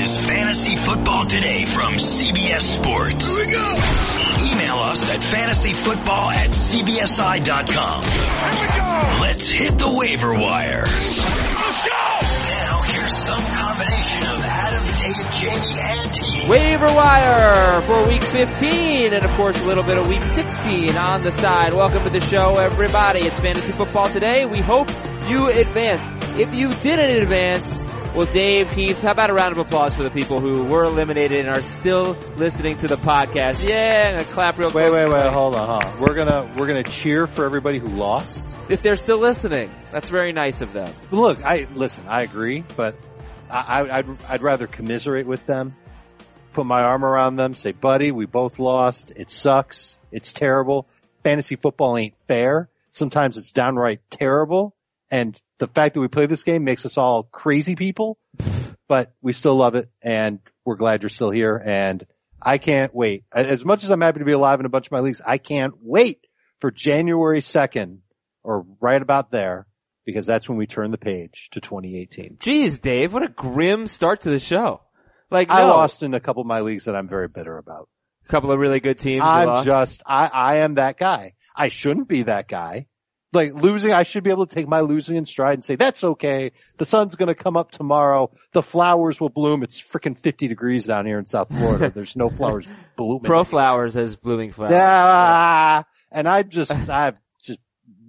is Fantasy Football Today from CBS Sports. Here we go. Email us at fantasyfootball at cbsi.com. Here we go. Let's hit the waiver wire. Let's go. Now here's some combination of Adam, Dave, Jamie, and T. Waiver wire for week 15 and of course a little bit of week 16 on the side. Welcome to the show everybody. It's fantasy football today. We hope you advanced. If you didn't advance, well Dave, Heath, how about a round of applause for the people who were eliminated and are still listening to the podcast? Yeah, and a clap real quick. Wait, wait, wait, hold on, huh? We're gonna, we're gonna cheer for everybody who lost. If they're still listening, that's very nice of them. Look, I, listen, I agree, but I, I- I'd, I'd rather commiserate with them, put my arm around them, say, buddy, we both lost. It sucks. It's terrible. Fantasy football ain't fair. Sometimes it's downright terrible. And the fact that we play this game makes us all crazy people, but we still love it and we're glad you're still here. And I can't wait. As much as I'm happy to be alive in a bunch of my leagues, I can't wait for January 2nd or right about there because that's when we turn the page to 2018. Jeez, Dave, what a grim start to the show. Like, I lost in a couple of my leagues that I'm very bitter about. a couple of really good teams. I'm lost. just, I, I am that guy. I shouldn't be that guy. Like losing, I should be able to take my losing in stride and say, that's okay. The sun's going to come up tomorrow. The flowers will bloom. It's freaking 50 degrees down here in South Florida. There's no flowers blooming. Pro Flowers as blooming flowers. Yeah. And I'm just, I'm just,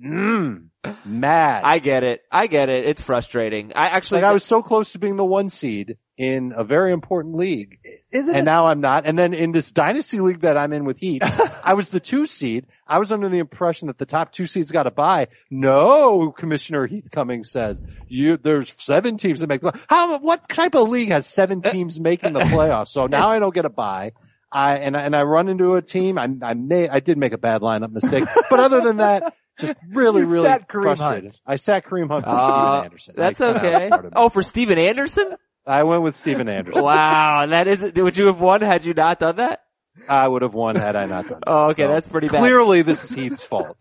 mm, mad. I get it. I get it. It's frustrating. I actually, like I was so close to being the one seed in a very important league. Isn't and it? now I'm not. And then in this dynasty league that I'm in with Heath, I was the two seed. I was under the impression that the top two seeds got a bye. No, Commissioner Heath Cummings says you, there's seven teams that make the, how, what type of league has seven uh, teams making the uh, playoffs? So now uh, I don't get a bye. I, and, I- and I run into a team. I, I may, I did make a bad lineup mistake, but other than that, just really, You really sat Kareem frustrated. Hunt. I sat Kareem Hunt for Uh, Steven Anderson. that's Like, okay. part of Oh, for Steven Anderson? I went with Steven Anderson. Wow, that is, would you have won had you not done that? I would have won had I not done that. Oh, okay, So, that's pretty bad. Clearly this is Heath's fault.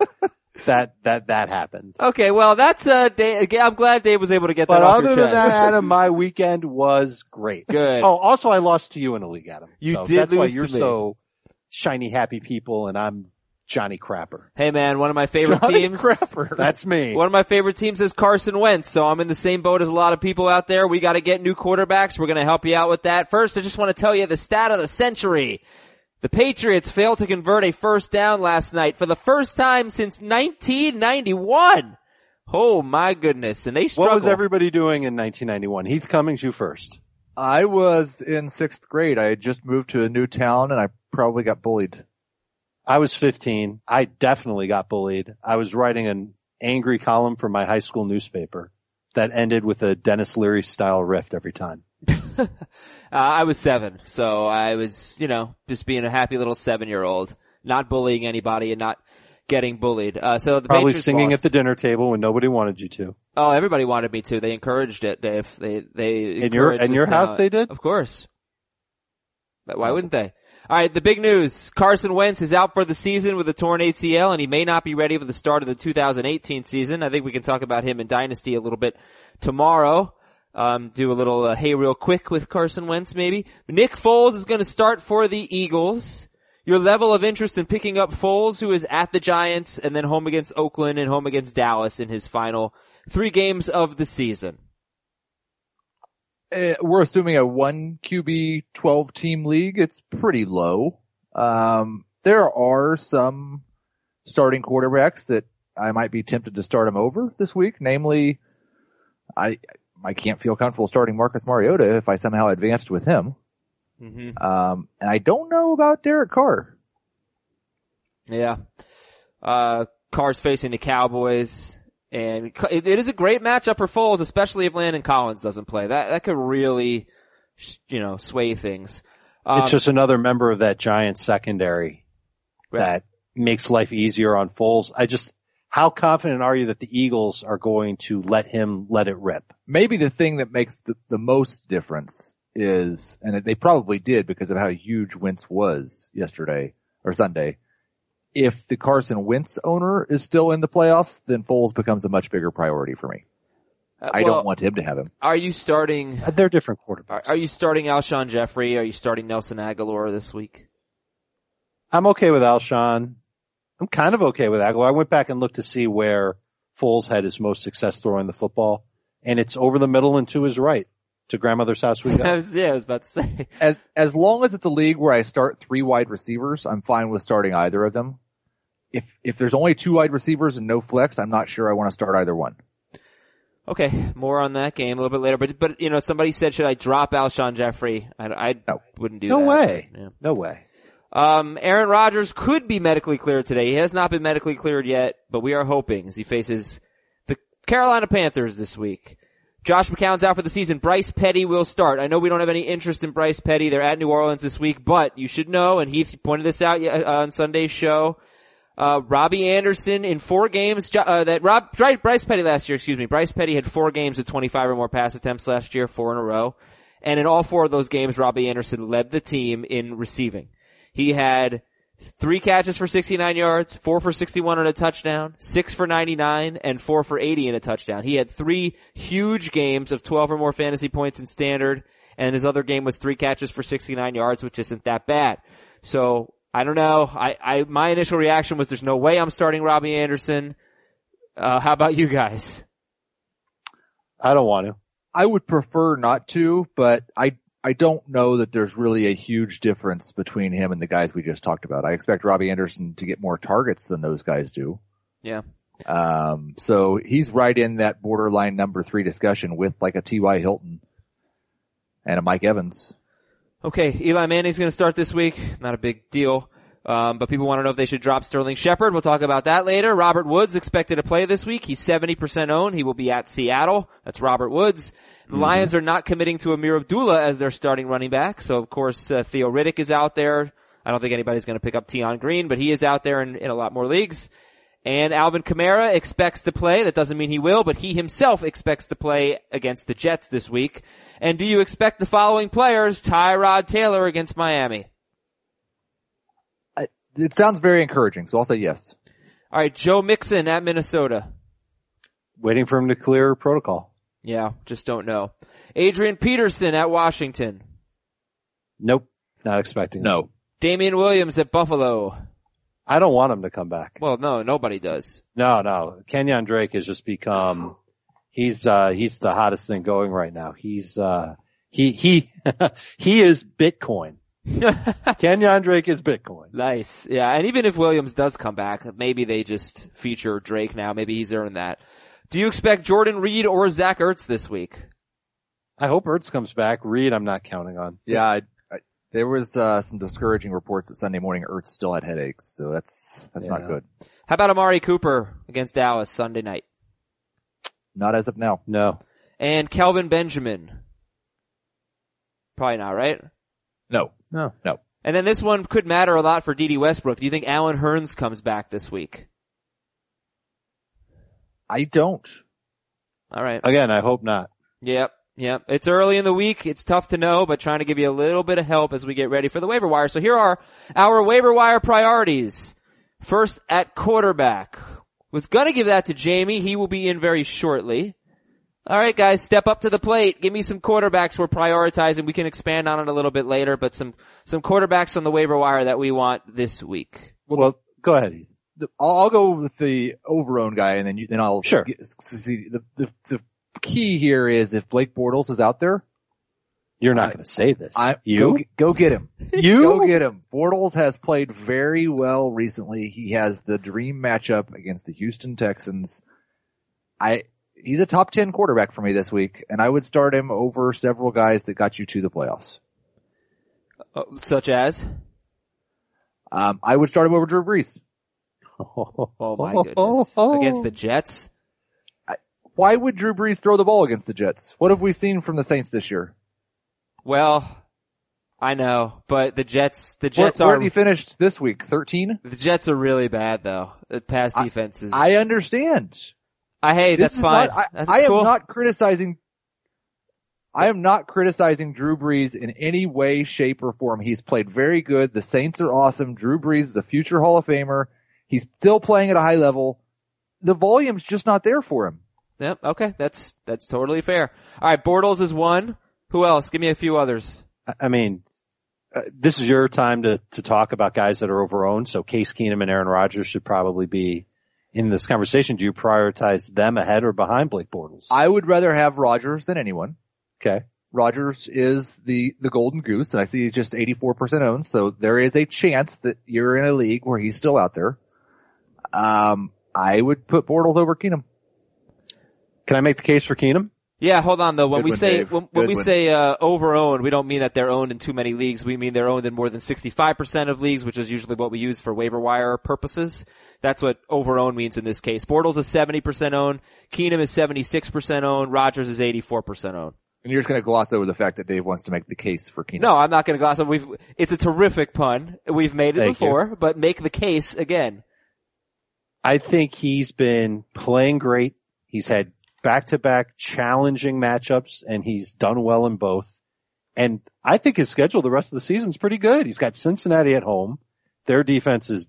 that, that, that happened. Okay, well that's, uh, Dave, I'm glad Dave was able to get But that off other than that, Adam, my weekend was great. Good. Oh, also I lost to you in a league, Adam. You So did That's why you're so shiny happy people and I'm Johnny Crapper. Hey man, one of my favorite Johnny teams. Crapper. That's me. One of my favorite teams is Carson Wentz, so I'm in the same boat as a lot of people out there. We gotta get new quarterbacks. We're gonna help you out with that. First, I just want to tell you the stat of the century. The Patriots failed to convert a first down last night for the first time since 1991. Oh my goodness. And they struggled. what was everybody doing in 1991? Heath Cummings, you first. I was in sixth grade. I had just moved to a new town and I probably got bullied. I was 15. I definitely got bullied. I was writing an angry column for my high school newspaper that ended with a Denis Leary style rift every time. Uh, I was seven, so I was, you know, just being a happy little seven year old, not bullying anybody and not getting bullied. Uh, so the Probably Patriots singing lost. at the dinner table when nobody wanted you to. Oh, everybody wanted me to. They encouraged it. If they they In your- in your house now. they did? Of course. But why wouldn't they? All right, the big news: Carson Wentz is out for the season with a torn ACL, and he may not be ready for the start of the 2018 season. I think we can talk about him in Dynasty a little bit tomorrow. Um, do a little uh, hey real quick with Carson Wentz maybe. Nick Foles is going to start for the Eagles. Your level of interest in picking up Foles, who is at the Giants and then home against Oakland and home against Dallas in his final three games of the season. Uh, we're assuming a one QB 12 team league. It's pretty low. Um, there are some starting quarterbacks that I might be tempted to start him over this week. Namely, I, I can't feel comfortable starting Marcus Mariota if I somehow advanced with him. Mm-hmm. Um, and I don't know about Derek Carr. Yeah. Uh, Carr's facing the Cowboys. And it, it is a great matchup for Foles, especially if Landon Collins doesn't play. That, that could really, you know, sway things. Um, it's just another member of that giant secondary Right. that makes life easier on Foles. I just, how confident are you that the Eagles are going to let him let it rip? maybe the thing that makes the, the most difference is, and they probably did because of how huge Wentz was yesterday or Sunday. If the Carson Wentz owner is still in the playoffs, then Foles becomes a much bigger priority for me. Uh, I well, don't want him to have him. Are you starting? Uh, They're different Are, quarterbacks. are you starting Alshon Jeffery? Are you starting Nelson Agholor this week? I'm okay with Alshon. I'm kind of okay with Agholor. I went back and looked to see where Foles had his most success throwing the football, and it's over the middle and to his right. To grandmother's house we I go. was, yeah, I was about to say. As, as long as it's a league where I start three wide receivers, I'm fine with starting either of them. If, if there's only two wide receivers and no flex, I'm not sure I want to start either one. Okay, more on that game a little bit later. But but you know, somebody said, should I drop Alshon Jeffery? I, I No. wouldn't do that. No that. way. Yeah. No way. Um, Aaron Rodgers could be medically cleared today. He has not been medically cleared yet, but we are hoping as he faces the Carolina Panthers this week. Josh McCown's out for the season. Bryce Petty will start. I know we don't have any interest in Bryce Petty. They're at New Orleans this week, but you should know, and Heath pointed this out uh, on Sunday's show, uh, Robbie Anderson in four games, uh, that Rob, Bryce Petty last year, excuse me, Bryce Petty had four games with 25 or more pass attempts last year, four in a row. And in all four of those games, Robbie Anderson led the team in receiving. He had three catches for 69 yards, four for 61 on a touchdown, six for 99, and four for 80 in a touchdown. He had three huge games of 12 or more fantasy points in standard, and his other game was three catches for 69 yards, which isn't that bad. So, I don't know. I, I, my initial reaction was there's no way I'm starting Robbie Anderson. Uh, how about you guys? I don't want to. I would prefer not to, but I I don't know that there's really a huge difference between him and the guys we just talked about. I expect Robbie Anderson to get more targets than those guys do. Yeah. Um, so he's right in that borderline number three discussion with like a T.Y. Hilton and a Mike Evans. Okay, Eli Manning's going to start this week. Not a big deal. Um, but people want to know if they should drop Sterling Shepard. We'll talk about that later. Robert Woods expected to play this week. He's 70% owned. He will be at Seattle. That's Robert Woods. The Lions are not committing to Ameer Abdullah as their starting running back. So of course, uh, Theo Riddick is out there. I don't think anybody's going to pick up Tion Green, but he is out there in, in a lot more leagues. And Alvin Kamara expects to play. That doesn't mean he will, but he himself expects to play against the Jets this week. And do you expect the following players? Tyrod Taylor against Miami. I, it sounds very encouraging, so I'll say yes. All right, Joe Mixon at Minnesota. Waiting for him to clear protocol. Yeah, just don't know. Adrian Peterson at Washington. Nope. Not expecting. it. Damien Williams at Buffalo. I don't want him to come back. Well, no, nobody does. No, no. Kenyon Drake has just become, he's, uh, he's the hottest thing going right now. He's, uh, he, he, he is Bitcoin. Kenyon Drake is Bitcoin. nice. Yeah, and even if Williams does come back, maybe they just feature Drake now. Maybe he's earned that. Do you expect Jordan Reed or Zach Ertz this week? I hope Ertz comes back. Reed, I'm not counting on. Yeah, I, I, there was uh, some discouraging reports that Sunday morning Ertz still had headaches, so that's that's Yeah. not good. How about Amari Cooper against Dallas Sunday night? Not as of now. No. And Kelvin Benjamin. Probably not, right? No, No. no. And then this one could matter a lot for Dede Westbrook. Do you think Allen Hurns comes back this week? I don't. All right. Again, I hope not. Yep. Yep. It's early in the week. It's tough to know, but trying to give you a little bit of help as we get ready for the waiver wire. So here are our waiver wire priorities. First at quarterback. Was gonna give that to Jamie. He will be in very shortly. Alright guys, step up to the plate. Give me some quarterbacks we're prioritizing. We can expand on it a little bit later, but some, some quarterbacks on the waiver wire that we want this week. Well, go ahead. I'll, I'll go with the overowned guy, and then you, then I'll Sure. get- see the, the the key here is if Blake Bortles is out there, You're not going to say this. I go, you? get- go get him. you? Go get him. Bortles has played very well recently. He has the dream matchup against the Houston Texans. I, he's a top 10 quarterback for me this week, and I would start him over several guys that got you to the playoffs. Uh, such as? Um, I would start him over Drew Brees. Oh my goodness. Against the Jets? Why would Drew Brees throw the ball against the Jets? What have we seen from the Saints this year? Well, I know, but the Jets, the Jets where are, did he finish this week? 13? the Jets are really bad though. The pass defense is, I understand. I, hey, This that's is fine. not, I, That's I cool. am not criticizing, I am not criticizing Drew Brees in any way, shape, or form. He's played very good. The Saints are awesome. Drew Brees is a future Hall of Famer. He's still playing at a high level. The volume's just not there for him. Yep. Okay. That's, that's totally fair. All right. Bortles is one. Who else? Give me a few others. I- I mean, uh, this is your time to, to talk about guys that are overowned. So Case Keenum and Aaron Rodgers should probably be in this conversation. Do you prioritize them ahead or behind Blake Bortles? I would rather have Rodgers than anyone. Okay. Rodgers is the, the golden goose and I see he's just 84% owned. So there is a chance that you're in a league where he's still out there. Um, I would put Bortles over Keenum. Can I make the case for Keenum? Yeah, hold on though. When Good we one, say Dave. when, when we one. say uh, over owned, we don't mean that they're owned in too many leagues. We mean they're owned in more than sixty five percent of leagues, which is usually what we use for waiver wire purposes. That's what over owned means in this case. Bortles is seventy percent owned. Keenum is seventy six percent owned. Rodgers is eighty four percent owned. And you're just going to gloss over the fact that Dave wants to make the case for Keenum. No, I'm not going to gloss over. We've it's a terrific pun. We've made it Thank you. before, but make the case again. I think he's been playing great. He's had back-to-back challenging matchups and he's done well in both. And I think his schedule the rest of the season is pretty good. He's got Cincinnati at home. Their defense is,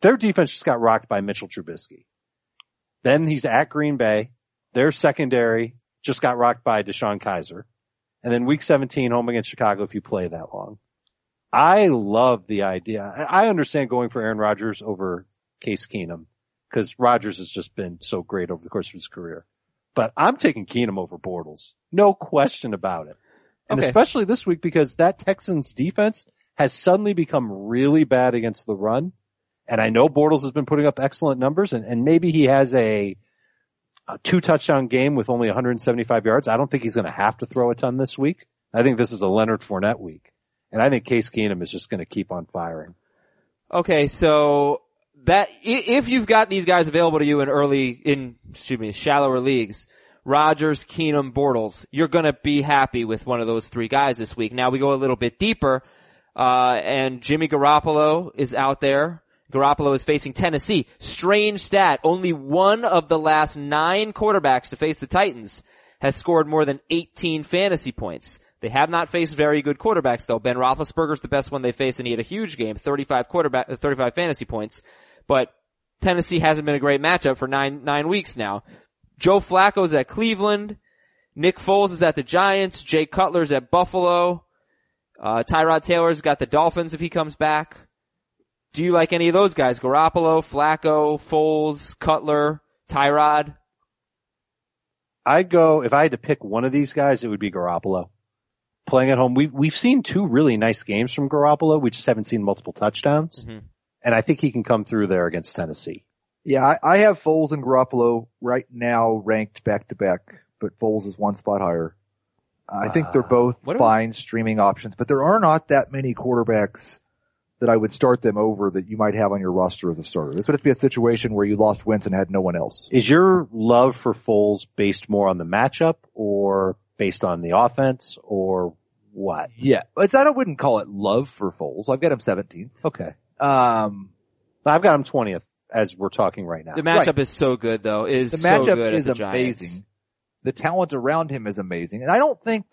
their defense just got rocked by Mitchell Trubisky. Then he's at Green Bay. Their secondary just got rocked by DeShone Kizer. And then week 17 home against Chicago if you play that long. I love the idea. I understand going for Aaron Rodgers over Case Keenum because Rodgers has just been so great over the course of his career. But I'm taking Keenum over Bortles. No question about it. And Okay. especially this week because that Texans defense has suddenly become really bad against the run. And I know Bortles has been putting up excellent numbers and, and maybe he has a, a two touchdown game with only 175 yards. I don't think he's going to have to throw a ton this week. I think this is a Leonard Fournette week. And I think Case Keenum is just going to keep on firing. Okay, so that if you've got these guys available to you in early in excuse me shallower leagues, Rodgers, Keenum, Bortles, you're gonna be happy with one of those three guys this week. Now we go a little bit deeper, uh, and Jimmy Garoppolo is out there. Garoppolo is facing Tennessee. Strange stat: only one of the last nine quarterbacks to face the Titans has scored more than 18 fantasy points. They have not faced very good quarterbacks though. Ben Roethlisberger's the best one they faced and he had a huge game, 35 quarterback, uh, 35 fantasy points. But Tennessee hasn't been a great matchup for nine, nine weeks now. Joe Flacco's at Cleveland. Nick Foles is at the Giants. Jay Cutler's at Buffalo. Uh, Tyrod Taylor's got the Dolphins if he comes back. Do you like any of those guys? Garoppolo, Flacco, Foles, Cutler, Tyrod? I'd go, if I had to pick one of these guys, it would be Garoppolo. Playing at home, we've, we've seen two really nice games from Garoppolo. We just haven't seen multiple touchdowns. Mhm. And I think he can come through there against Tennessee. Yeah, I, I have Foles and Garoppolo right now ranked back to back, but Foles is one spot higher. I think they're both What are we- fine streaming options, but there are not that many quarterbacks that I would start them over that you might have on your roster as a starter. This would have to be a situation where you lost Wentz and had no one else. Is your love for Foles based more on the matchup or based on the offense or what? Yeah, but I wouldn't call it love for Foles. I've got him 17th. Okay. Um, I've got him 20th as we're talking right now. The matchup is so good though. It Is the so matchup good is the amazing. The talent around him is amazing. And I don't think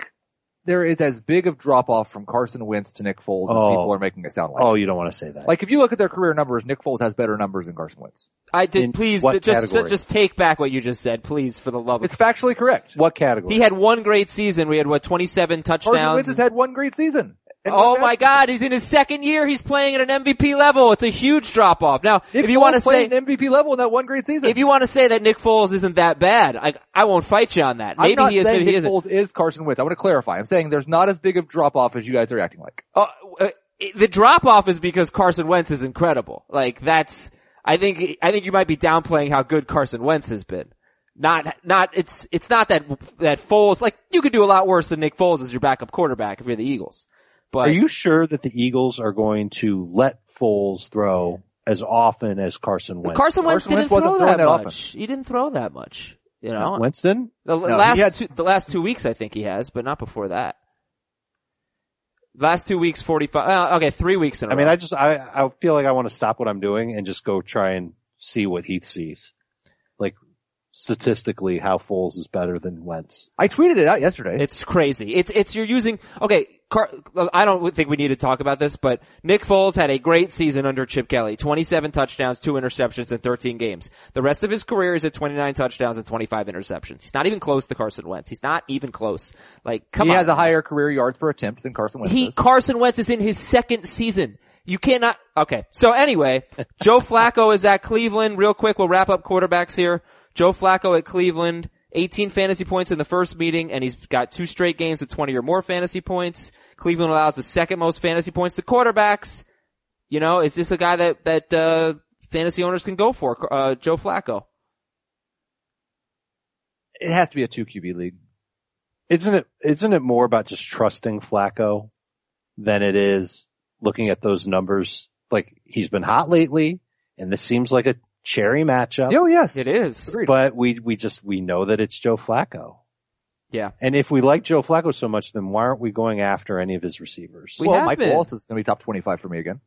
there is as big of drop off from Carson Wentz to Nick Foles as Oh. people are making it sound like. Oh, you don't want to say that. Like if you look at their career numbers, Nick Foles has better numbers than Carson Wentz. I did, In please, what just, category? just take back what you just said, please, for the love of It's factually correct. what category? He had one great season. We had what, 27 touchdowns. Carson touchdowns? Wentz has had one great season. And Oh my god, he's in his second year, he's playing at an MVP level. It's a huge drop off. Now. Nick if you want to say, an MVP level in that one great season. if you want to say that Nick Foles isn't that bad, I, I won't fight you on that. I'm Maybe not he is, saying he Nick isn't. Foles is Carson Wentz. I want to clarify. I'm saying there's not as big of drop off as you guys are acting like. Uh, uh, the drop off is because Carson Wentz is incredible. Like that's, I think, I think you might be downplaying how good Carson Wentz has been. Not, not, it's, it's not that, that Foles, like, you could do a lot worse than Nick Foles as your backup quarterback if you're the Eagles. But, Are you sure that the Eagles are going to let Foles throw as often as Carson Wentz? Carson Wentz Carson didn't Wentz throw that, that much. He didn't throw that much. You know, Not Winston? the he last had- two, the last two weeks I think he has, but not before that. Last two weeks, 45, uh, okay, three weeks in a I mean. I just, I, I feel like I want to stop what I'm doing and just go try and see what Heath sees. Like, statistically, how Foles is better than Wentz. I tweeted it out yesterday. It's crazy. It's, it's, you're using, okay, Car- I don't think we need to talk about this, but Nick Foles had a great season under Chip Kelly. 27 touchdowns, 2 interceptions in 13 games. The rest of his career is at 29 touchdowns and 25 interceptions. He's not even close to Carson Wentz. He's not even close. Like, come he on. has a higher career yards per attempt than Carson Wentz. He, does. Carson Wentz is in his second season. You cannot, okay. So anyway, Joe Flacco is at Cleveland. Real quick, we'll wrap up quarterbacks here. Joe Flacco at Cleveland, 18 fantasy points in the first meeting, and he's got two straight games with 20 or more fantasy points. Cleveland allows the second most fantasy points to quarterbacks. You know, is this a guy that, that, uh, fantasy owners can go for, uh, Joe Flacco? it has to be a two QB league. Isn't it, isn't it more about just trusting Flacco than it is looking at those numbers? Like he's been hot lately and this seems like a cherry matchup, Oh yes, It is. But we, we just, we know that it's Joe Flacco. Yeah. And if we like Joe Flacco so much, then why aren't we going after any of his receivers? We well, have Mike been. Wallace is going to be top 25 for me again.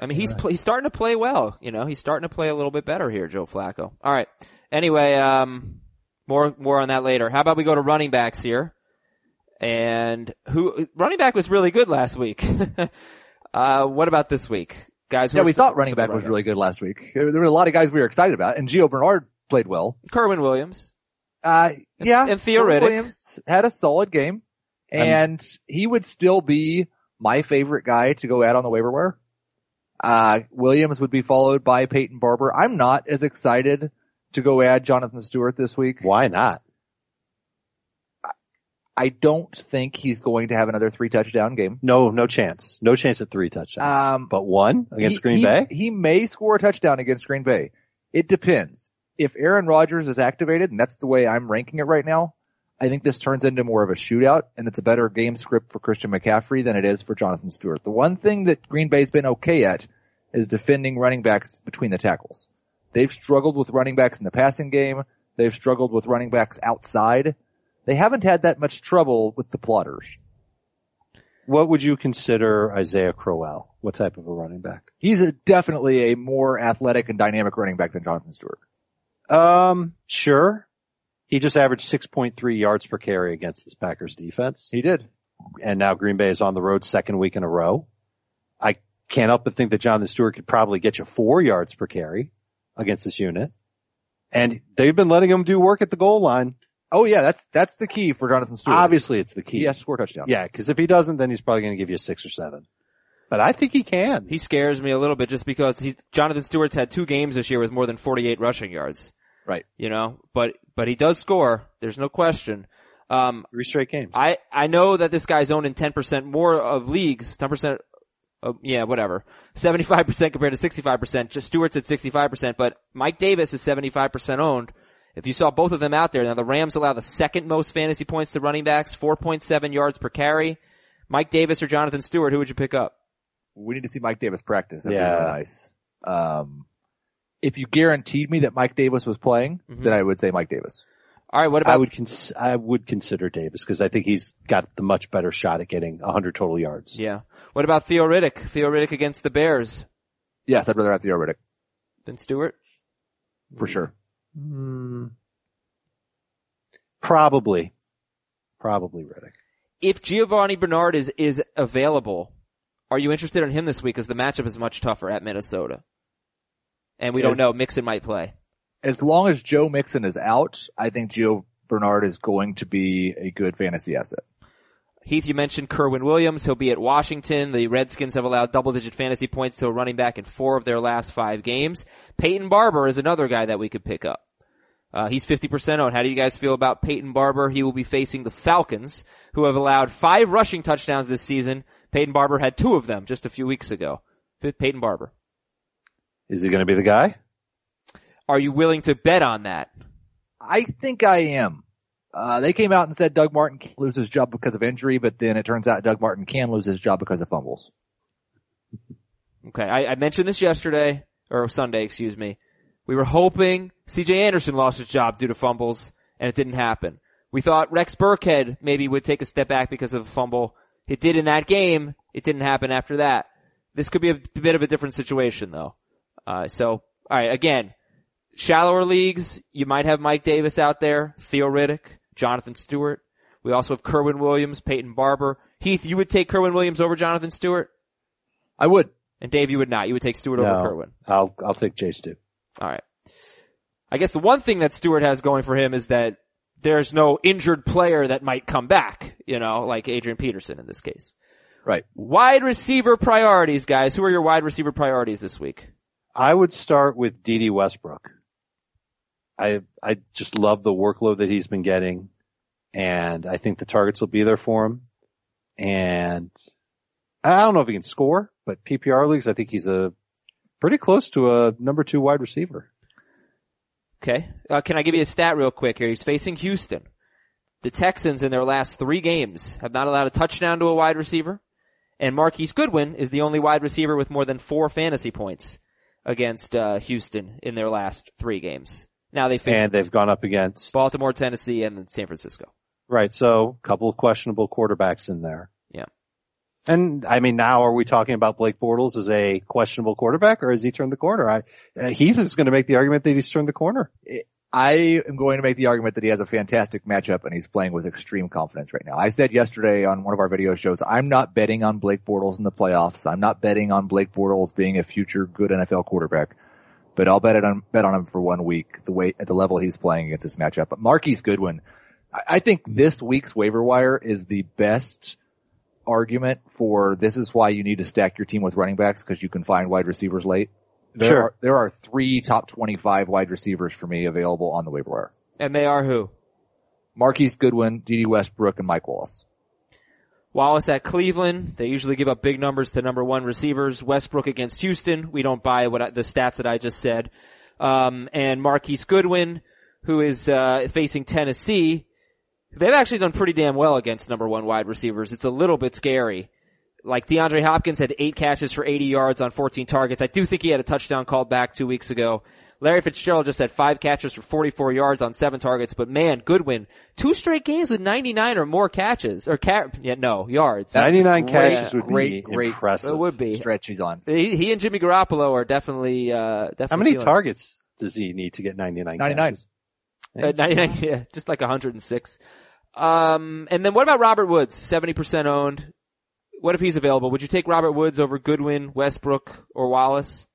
I mean, he's pl- he's starting to play well. You know, he's starting to play a little bit better here, Joe Flacco. All right. Anyway, um, more more on that later. How about we go to running backs here? And who running back was really good last week. uh, what about this week, guys? Yeah, we thought running some back was really good last week. There were a lot of guys we were excited about, and Gio Bernard played well. Kerwynn Williams. Uh, yeah, and Theo Riddick. Williams had a solid game, and he would still be my favorite guy to go out on the waiver wire. Uh, Williams would be followed by Peyton Barber. I'm not as excited to go add Jonathan Stewart this week. Why not? I don't think he's going to have another three touchdown game. No, no chance. No chance at three touchdowns. Um, but one against he- Green he- Bay? He may score a touchdown against Green Bay. It depends. If Aaron Rodgers is activated, and that's the way I'm ranking it right now, I think this turns into more of a shootout, and it's a better game script for Christian McCaffrey than it is for Jonathan Stewart. The one thing that Green Bay's been okay at is defending running backs between the tackles. They've struggled with running backs in the passing game. They've struggled with running backs outside. They haven't had that much trouble with the plotters. What would you consider Isaiah Crowell? What type of a running back? He's a, definitely a more athletic and dynamic running back than Jonathan Stewart. Um, sure. He just averaged 6.3 yards per carry against this Packers defense. He did. And now Green Bay is on the road second week in a row. I can't help but think that Jonathan Stewart could probably get you four yards per carry against this unit. And they've been letting him do work at the goal line. Oh yeah, that's that's the key for Jonathan Stewart. Obviously it's the key. he has to score a touchdown. Yeah, cause if he doesn't, then he's probably going to give you a six or seven. But I think he can. He scares me a little bit just because he's Jonathan Stewart's had two games this year with more than 48 rushing yards. Right. You know, but but he does score. There's no question. Um, Three straight games. I I know that this guy's owned in 10% more of leagues, 10%. Of, yeah, whatever. 75% compared to 65%. Just Stewart's at 65%, but Mike Davis is 75% owned. If you saw both of them out there, now the Rams allow the second most fantasy points to running backs, 4.7 yards per carry. Mike Davis or Jonathan Stewart, who would you pick up? We need to see Mike Davis practice. That'd be Yeah. really nice. Um, if you guaranteed me that Mike Davis was playing, Mhm. then I would say Mike Davis. All right, what about I would cons- I would consider Davis because I think he's got the much better shot at getting 100 total yards. Yeah. What about Theo Riddick? Theo Riddick against the Bears Yes, I'd rather have Theo Riddick than Stewart? for sure. Hmm. Probably, probably Riddick. If Giovani Bernard is, is available, are you interested in him this week? Because the matchup is much tougher at Minnesota. And we don't know, Mixon might play. As long as Joe Mixon is out, I think Gio Bernard is going to be a good fantasy asset. Heath, you mentioned Kerwynn Williams. He'll be at Washington. The Redskins have allowed double digit fantasy points to a running back in four of their last five games. Peyton Barber is another guy that we could pick up. Uh, he's 50% owned. How do you guys feel about Peyton Barber? He will be facing the Falcons, who have allowed five rushing touchdowns this season. Peyton Barber had two of them just a few weeks ago. Peyton Barber. Is he going to be the guy? Are you willing to bet on that? I think I am. Uh, they came out and said Doug Martin can't lose his job because of injury, but then it turns out Doug Martin can lose his job because of fumbles. Okay, I, I mentioned this yesterday, or Sunday, excuse me. We were hoping CJ Anderson lost his job due to fumbles, and it didn't happen. We thought Rex Burkhead maybe would take a step back because of a fumble. It did in that game. It didn't happen after that. This could be a bit of a different situation though. Uh, so, alright, again, shallower leagues, you might have Mike Davis out there, Theo Riddick, Jonathan Stewart. We also have Kerwynn Williams, Peyton Barber. Heath, you would take Kerwynn Williams over Jonathan Stewart? I would. And Dave, you would not. You would take Stewart No, over Kerwynn. I'll I'll take Jay Stu. All right. I guess the one thing that Stewart has going for him is that there's no injured player that might come back, you know, like Adrian Peterson in this case. Right. Wide receiver priorities, guys. Who are your wide receiver priorities this week? I would start with Dede Westbrook. I I just love the workload that he's been getting, and I think the targets will be there for him. And I don't know if he can score, but PPR leagues, I think he's a pretty close to a number two wide receiver. Okay. Uh, can I give you a stat real quick here? He's facing Houston. The Texans in their last three games have not allowed a touchdown to a wide receiver. And Marquise Goodwin is the only wide receiver with more than four fantasy points against uh, Houston in their last three games. Now they face And they've gone up against Baltimore, Tennessee, and then San Francisco. right. So a couple of questionable quarterbacks in there. And I mean, now are we talking about Blake Bortles as a questionable quarterback, or has he turned the corner? I, uh, Heath is going to make the argument that he's turned the corner. I am going to make the argument that he has a fantastic matchup and he's playing with extreme confidence right now. I said yesterday on one of our video shows, I'm not betting on Blake Bortles in the playoffs. I'm not betting on Blake Bortles being a future good NFL quarterback, but I'll bet it on, bet on him for one week, the way, at the level he's playing against this matchup. But Marquise Goodwin, I, I think this week's waiver wire is the best argument for this is why you need to stack your team with running backs because you can find wide receivers late. There Sure. are, there are three top 25 wide receivers for me available on the waiver wire. And they are who? Marquise Goodwin, Dede Westbrook, and Mike Wallace. Wallace at Cleveland. They usually give up big numbers to number one receivers. Westbrook against Houston. We don't buy what I, the stats that I just said. Um, and Marquise Goodwin, who is uh, facing Tennessee. They've actually done pretty damn well against number one wide receivers. It's a little bit scary. Like DeAndre Hopkins had eight catches for 80 yards on 14 targets. I do think he had a touchdown called back two weeks ago. Larry Fitzgerald just had five catches for 44 yards on seven targets, but man, Goodwin, two straight games with 99 or more catches, or ca- yeah, no, yards. 99 Great, catches would great, be great impressive. It would be. Stretch he's on. He, he and Jimmy Garoppolo are definitely, uh, definitely. How many feeling- targets does he need to get 99 99. catches? Uh, 99, yeah, just like 106. Um, and then what about Robert Woods? 70% owned. What if he's available? Would you take Robert Woods over Goodwin, Westbrook, or Wallace?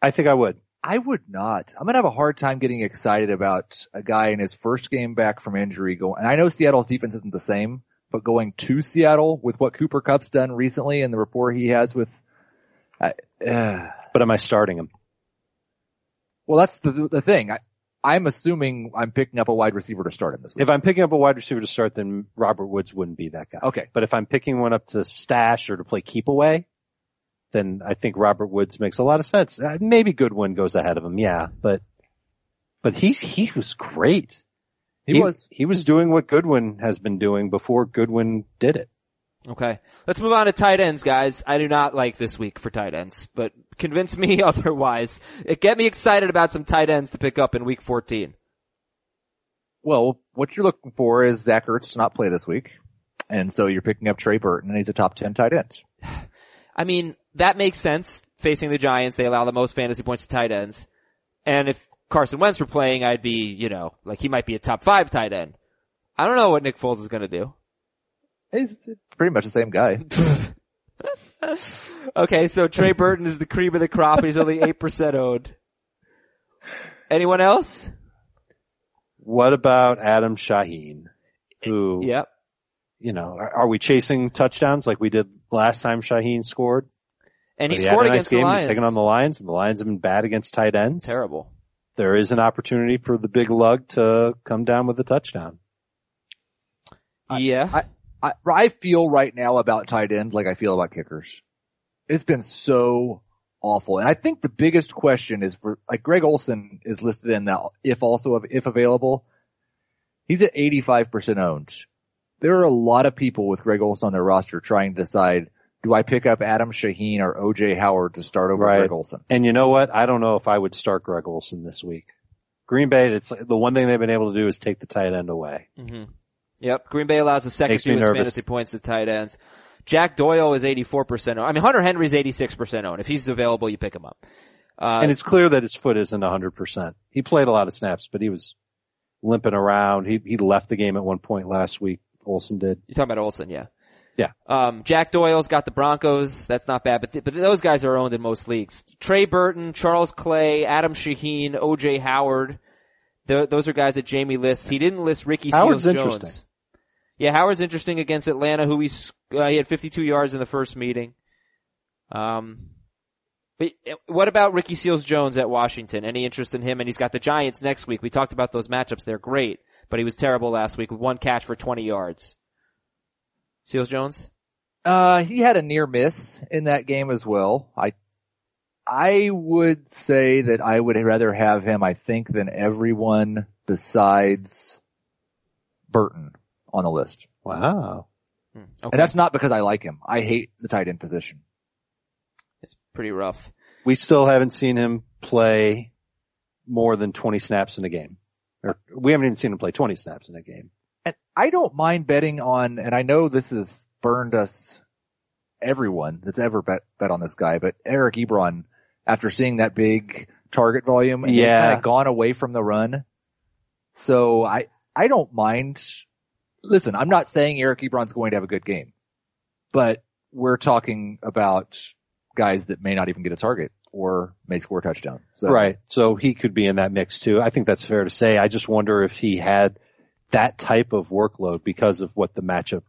I think I would. I would not. I'm gonna have a hard time getting excited about a guy in his first game back from injury going, and I know Seattle's defense isn't the same, but going to Seattle with what Cooper Kupp's done recently and the rapport he has with, uh, But am I starting him? well, that's the, the thing. I, I'm assuming I'm picking up a wide receiver to start him this week. If I'm picking up a wide receiver to start, then Robert Woods wouldn't be that guy. Okay. But if I'm picking one up to stash or to play keep away, then I think Robert Woods makes a lot of sense. Uh, maybe Goodwin goes ahead of him, yeah, but but he he was great. He was. he was doing what Goodwin has been doing before Goodwin did it. Okay. Let's move on to tight ends, guys. I do not like this week for tight ends, but convince me otherwise. It get me excited about some tight ends to pick up in week 14. Well, what you're looking for is Zach Ertz to not play this week. And so you're picking up Trey Burton and he's a top 10 tight end. I mean, that makes sense. Facing the Giants, they allow the most fantasy points to tight ends. And if Carson Wentz were playing, I'd be, you know, like he might be a top five tight end. I don't know what Nick Foles is gonna do. He's pretty much the same guy. Okay, so Trey Burton is the cream of the crop. He's only 8% owned. Anyone else? What about Adam Shaheen, who Yep. you know are, are we chasing touchdowns like we did last time Shaheen scored? And he But had scored a nice against the game. Lions. He's taking on the Lions, and the Lions have been bad against tight ends. Terrible. There is an opportunity for the big lug to come down with a touchdown. yeah. I, I, I feel right now about tight ends like I feel about kickers. It's been so awful. And I think the biggest question is for, like Greg Olsen is listed in that if also, if available, he's at 85% owned. There are a lot of people with Greg Olsen on their roster trying to decide, do I pick up Adam Shaheen or OJ Howard to start over Right. Greg Olsen? And you know what? I don't know if I would start Greg Olsen this week. Green Bay, it's the one thing they've been able to do is take the tight end away. hmm Yep. Green Bay allows the second Makes fewest fantasy points to tight ends. Jack Doyle is 84% owned. I mean, Hunter Henry's 86% owned. If he's available, you pick him up. Uh, and it's clear that his foot isn't 100%. He played a lot of snaps, but he was, limping around. He he left the game at one point last week. Olsen did. You're talking about Olsen, yeah. Yeah. Um, Jack Doyle's got the Broncos. That's not bad, but th- but those guys are owned in most leagues. Trey Burton, Charles Clay, Adam Shaheen, O.J. Howard. Th- those are guys that Jamie lists. He didn't list Ricky Howard's Seals Jones. Yeah, Howard's interesting against Atlanta, who he uh, he had 52 yards in the first meeting. Um, but uh, what about Ricky Seals Jones at Washington? Any interest in him? And he's got the Giants next week. We talked about those matchups; they're great, but he was terrible last week with one catch for 20 yards. Seals Jones. Uh, he had a near miss in that game as well. I, I would say that I would rather have him, I think, than everyone besides Burton on the list. Wow. Hmm. Okay. And that's not because I like him. I hate the tight end position. it's pretty rough. We still haven't seen him play more than 20 snaps in a game. Or we haven't even seen him play 20 snaps in a game. And I don't mind betting on, and I know this has burned us, everyone that's ever bet, bet on this guy, but Eric Ebron, after seeing that big target volume, and Yeah. kind of gone away from the run. So I, I don't mind. Listen, I'm not saying Eric Ebron's going to have a good game, but we're talking about guys that may not even get a target or may score a touchdown. So Right. So he could be in that mix too. I think that's fair to say. I just wonder if he had that type of workload because of what the matchup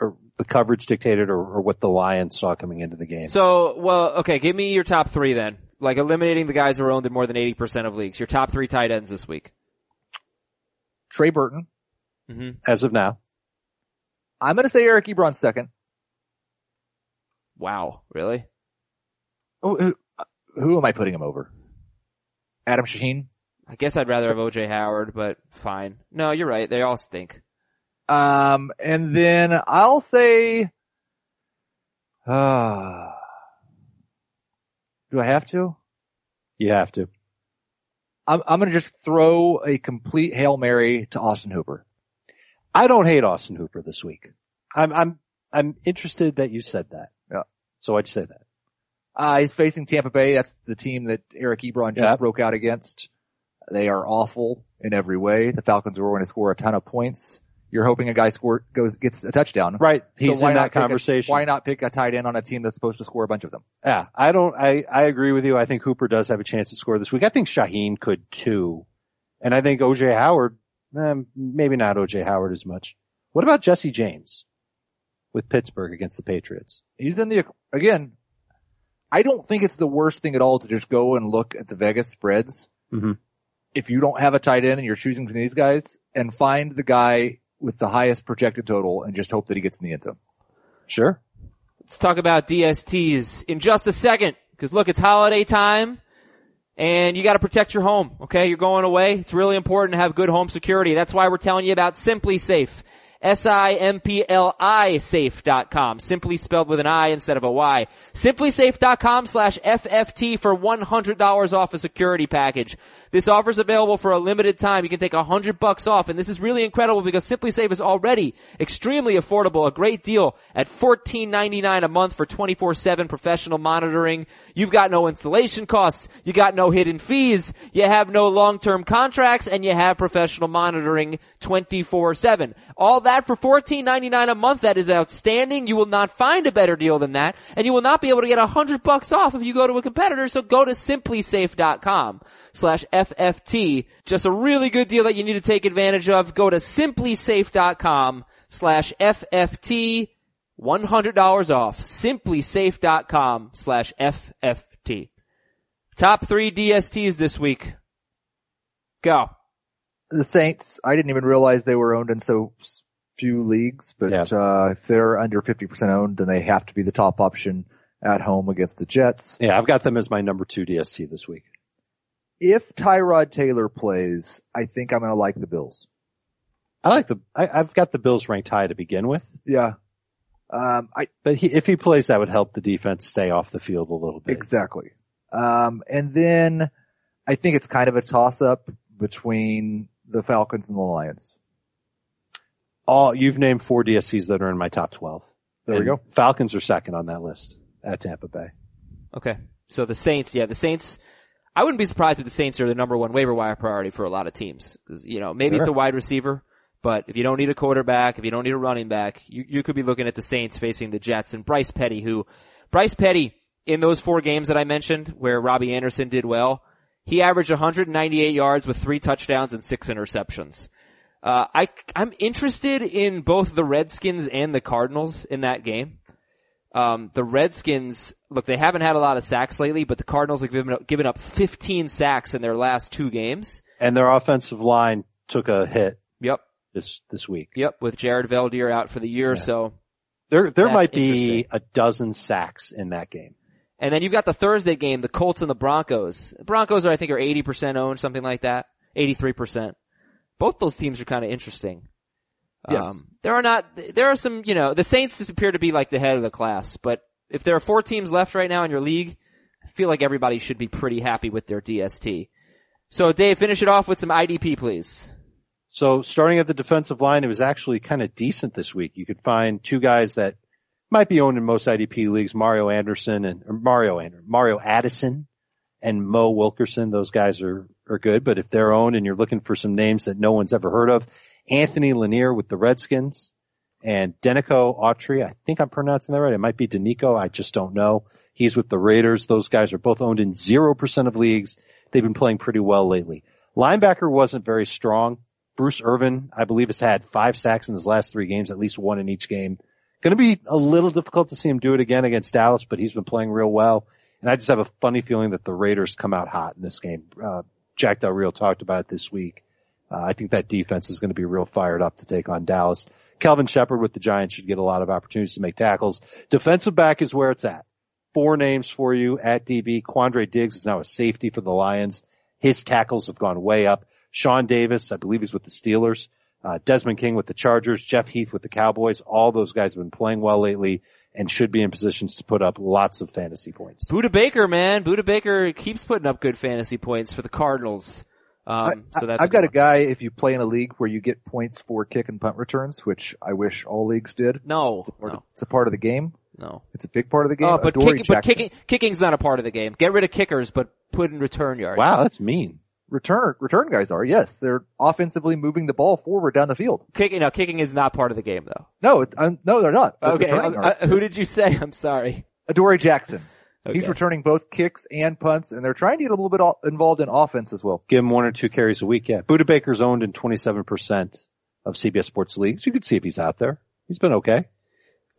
or the coverage dictated or, or what the Lions saw coming into the game. So, well, okay, give me your top three then. Like eliminating the guys who are owned in more than 80% of leagues. Your top three tight ends this week. Trey Burton. Hmm As of now. I'm going to say Eric Ebron second. Wow. Really? Oh, who, who am I putting him over? Adam Shaheen? I guess I'd rather have OJ Howard, but fine. No, you're right. They all stink. Um, and then I'll say, uh, do I have to? You have to. I'm, I'm going to just throw a complete Hail Mary to Austin Hooper. I don't hate Austin Hooper this week. I'm, I'm, I'm interested that you said that. Yeah. So why'd you say that? Uh, he's facing Tampa Bay. That's the team that Eric Ebron just Yeah. broke out against. They are awful in every way. The Falcons are going to score a ton of points. You're hoping a guy score goes gets a touchdown. Right. He's So in that pick a- conversation. why not pick a tight end on a team that's supposed to score a bunch of them? Yeah, I don't, I, I agree with you. I think Hooper does have a chance to score this week. I think Shaheen could too. And I think OJ Howard, eh, maybe not OJ Howard as much. What about Jesse James with Pittsburgh against the Patriots? He's in the again. I don't think it's the worst thing at all to just go and look at the Vegas spreads. Mhm. If you don't have a tight end and you're choosing between these guys, and find the guy with the highest projected total and just hope that he gets in the end zone. Sure. Let's talk about DSTs in just a second. Cause look, it's holiday time and you gotta protect your home, okay? You're going away. It's really important to have good home security. That's why we're telling you about SimpliSafe. S-I-M-P-L-I safe.com. Simply spelled with an I instead of a Y. Simplisafe.com slash FFT for $100 off a security package. This offer is available for a limited time. You can take a hundred bucks off and this is really incredible because SimpliSafe is already extremely affordable. A great deal at $14.99 a month for 24-7 professional monitoring. You've got no installation costs. You got no hidden fees. You have no long-term contracts and you have professional monitoring 24-7. All that for $14.99 a month. That is outstanding. You will not find a better deal than that. And you will not be able to get a hundred bucks off if you go to a competitor. So go to simplisafe.com slash FFT. Just a really good deal that you need to take advantage of. Go to simplisafe.com slash FFT. $100 off. Simplisafe.com slash FFT. Top three DSTs this week. Go. The Saints, I didn't even realize they were owned in so few leagues, but Yeah. uh, if they're under 50% owned, then they have to be the top option at home against the Jets. Yeah, I've got them as my number two DST this week. If Tyrod Taylor plays, I think I'm going to like the Bills. I like the, I, I've got the Bills ranked high to begin with, Yeah. Um, I, but he, if he plays, that would help the defense stay off the field a little bit. Exactly. Um, and then I think it's kind of a toss up between the Falcons and the Lions. All, you've named four DSTs that are in my top 12. There we go. Falcons are second on that list at Tampa Bay. Okay. So the Saints, yeah, the Saints, I wouldn't be surprised if the Saints are the number one waiver wire priority for a lot of teams. Cause, you know, maybe Sure. it's a wide receiver, but if you don't need a quarterback, if you don't need a running back, you, you could be looking at the Saints facing the Jets and Bryce Petty, who, Bryce Petty, in those four games that I mentioned where Robbie Anderson did well, he averaged 198 yards with three touchdowns and six interceptions. Uh, I, I'm interested in both the Redskins and the Cardinals in that game. Um, the Redskins, look, they haven't had a lot of sacks lately, but the Cardinals have given up, given up 15 sacks in their last two games. And their offensive line took a hit Yep. this this week. Yep. With Jared Veldheer out for the year. So, There there might be a dozen sacks in that game. and then you've got the Thursday game, the Colts and the Broncos. The Broncos are, I think, are 80% owned, something like that. 83%. Both those teams are kind of interesting. Yes. Um, there are not, there are some, you know, the Saints appear to be like the head of the class, but if there are four teams left right now in your league, I feel like everybody should be pretty happy with their DST. So Dave, finish it off with some IDP, please. So starting at the defensive line, it was actually kind of decent this week. You could find two guys that might be owned in most IDP leagues, Mario Anderson and or Mario Anderson, Mario Addison and Mo Wilkerson. Those guys are, are good, but if they're owned and you're looking for some names that no one's ever heard of, Anthony Lanier with the Redskins and Denico Autry. I think I'm pronouncing that right. It might be Denico. I just don't know. He's with the Raiders. Those guys are both owned in 0% of leagues. They've been playing pretty well lately. Linebacker wasn't very strong. Bruce Irvin, I believe, has had five sacks in his last three games, at least one in each game. Going to be a little difficult to see him do it again against Dallas, but he's been playing real well. And I just have a funny feeling that the Raiders come out hot in this game. Uh, Jack Del Rio talked about it this week. Uh, I think that defense is going to be real fired up to take on Dallas. Kelvin Sheppard with the Giants should get a lot of opportunities to make tackles. Defensive back is where it's at. Four names for you at DB. Quandre Diggs is now a safety for the Lions. His tackles have gone way up. Sean Davis, I believe he's with the Steelers. Uh, Desmond King with the Chargers. Jeff Heath with the Cowboys. All those guys have been playing well lately and should be in positions to put up lots of fantasy points. Budda Baker, man. Budda Baker keeps putting up good fantasy points for the Cardinals. Um, so that's I've got a guy, if you play in a league where you get points for kick and punt returns, which I wish all leagues did. one. no, Or no, It's a part of the game. no. It's a big part of the game. Oh, but, kick, but kicking, kicking's not a part of the game. Get rid of kickers, but put in return yards. Wow, that's mean. Return return guys are yes, they're offensively moving the ball forward down the field. Kicking, no, kicking is not part of the game though. No, it, uh, no, they're not. Okay, uh, who did you say? I'm sorry. Adoree Jackson. Okay. He's returning both kicks and punts, and they're trying to get a little bit o- involved in offense as well. Give him one or two carries a week. Yeah. Budda Baker's owned in 27% of CBS Sports leagues. You could see if he's out there. He's been okay.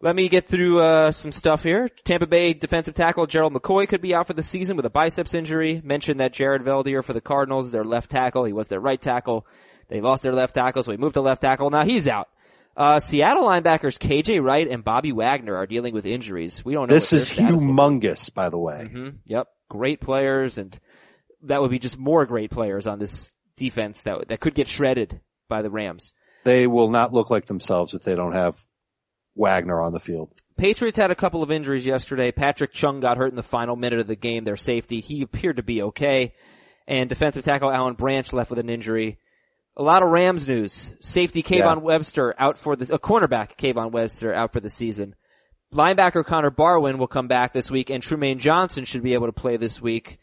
Let me get through uh, some stuff here. Tampa Bay defensive tackle Gerald McCoy could be out for the season with a biceps injury. Mentioned that Jared Veldheer for the Cardinals, their left tackle. He was their right tackle. They lost their left tackle, so he moved to left tackle. Now he's out. Uh, Seattle linebackers KJ Wright and Bobby Wagner are dealing with injuries. We don't know. This is status will be. humongous, by the way. hmm Yep. Great players and that would be just more great players on this defense that, that could get shredded by the Rams. They will not look like themselves if they don't have Wagner on the field. Patriots had a couple of injuries yesterday. Patrick Chung got hurt in the final minute of the game, their safety. He appeared to be okay. And defensive tackle Alan Branch left with an injury. A lot of Rams news. Safety Kayvon Yeah. Webster out for the, a cornerback Kayvon Webster out for the season. Linebacker Connor Barwin will come back this week and Trumaine Johnson should be able to play this week.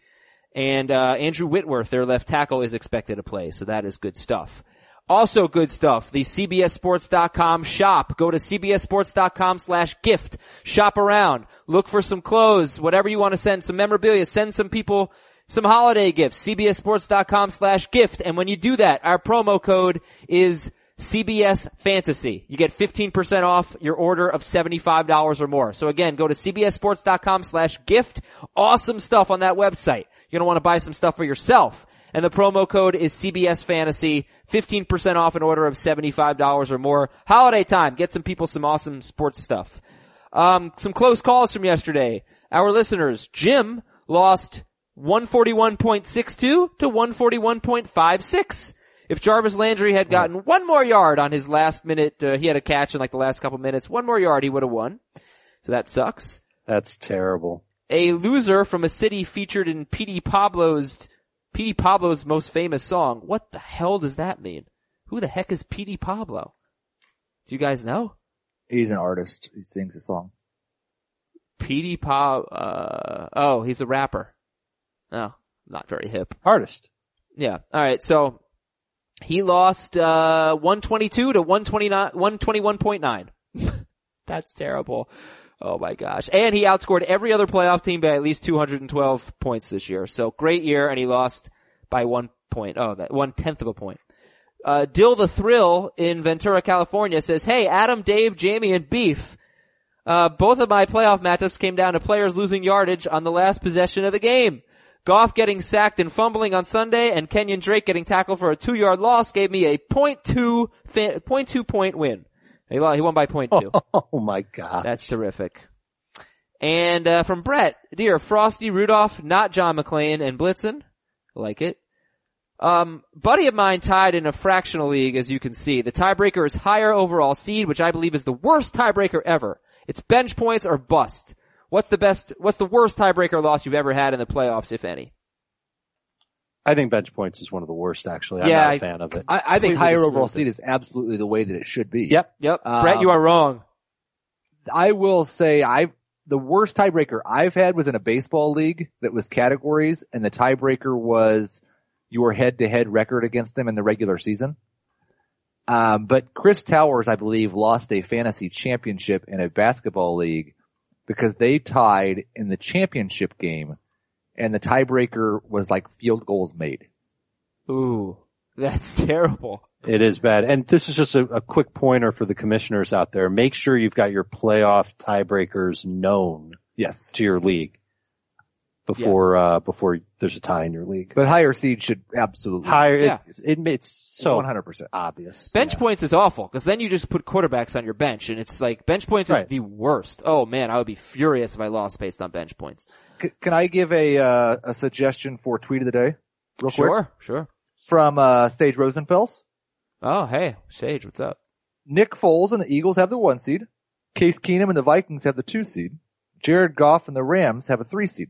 And, uh, Andrew Whitworth, their left tackle, is expected to play, so that is good stuff. Also good stuff, the CBSSports.com shop. Go to CBSSports.com slash gift. Shop around. Look for some clothes, whatever you want to send, some memorabilia. Send some people some holiday gifts. CBSSports.com slash gift. And when you do that, our promo code is CBS Fantasy. You get 15% off your order of $75 or more. So again, go to CBSSports.com slash gift. Awesome stuff on that website. You're gonna want to buy some stuff for yourself. And the promo code is CBS Fantasy. 15% off an order of $75 or more. Holiday time. Get some people some awesome sports stuff. Um, some close calls from yesterday. Our listeners, Jim lost 141.62 to 141.56. If Jarvis Landry had gotten one more yard on his last minute, uh, he had a catch in like the last couple minutes, one more yard he would have won. So that sucks. That's terrible. A loser from a city featured in P.D. Pablo's, P.D. Pablo's most famous song. What the hell does that mean? Who the heck is P.D. Pablo? Do you guys know? He's an artist. He sings a song. P.D. Pab, uh, oh, he's a rapper. Oh, not very hip. Artist. Yeah. All right. So he lost uh 122 to 129 121.9. That's terrible. Oh my gosh. And he outscored every other playoff team by at least 212 points this year. So great year and he lost by one point. Oh, that one tenth of a point. Uh, Dill the Thrill in Ventura, California says, Hey, Adam, Dave, Jamie, and Beef. Uh, both of my playoff matchups came down to players losing yardage on the last possession of the game. Goff getting sacked and fumbling on Sunday and Kenyon Drake getting tackled for a two yard loss gave me a point two, fa- point two point win. He, he won by point two. Oh my god. That's terrific. And, uh, from Brett, dear Frosty, Rudolph, not John McClane, and Blitzen. Like it. Um, buddy of mine tied in a fractional league, as you can see. The tiebreaker is higher overall seed, which I believe is the worst tiebreaker ever. It's bench points or bust. What's the best, what's the worst tiebreaker loss you've ever had in the playoffs, if any? I think bench points is one of the worst actually. I'm Yeah, not a I- fan of it. I, I think higher overall seed is absolutely the way that it should be. Yep. Yep. Um, Brett, you are wrong. I will say I the worst tiebreaker I've had was in a baseball league that was categories and the tiebreaker was your head to head record against them in the regular season. Um, but Chris Towers, I believe, lost a fantasy championship in a basketball league because they tied in the championship game and the tiebreaker was like field goals made. Ooh, that's terrible. It is bad. And this is just a, a quick pointer for the commissioners out there. Make sure you've got your playoff tiebreakers known Yes. to your league before, Yes. uh, before there's a tie in your league. But higher seed should absolutely. Higher, Yeah. it, it, it's so 100%. obvious. Bench Yeah. points is awful because then you just put quarterbacks on your bench and it's like bench points is the worst. Oh man, I would be furious if I lost based on bench points. C- can I give a, uh, a suggestion for tweet of the day? Real quick. Sure, sure. From, uh, Sage Rosenfels. Oh hey, Sage, what's up? Nick Foles and the Eagles have the one seed. Case Keenum and the Vikings have the two seed. Jared Goff and the Rams have a three seed.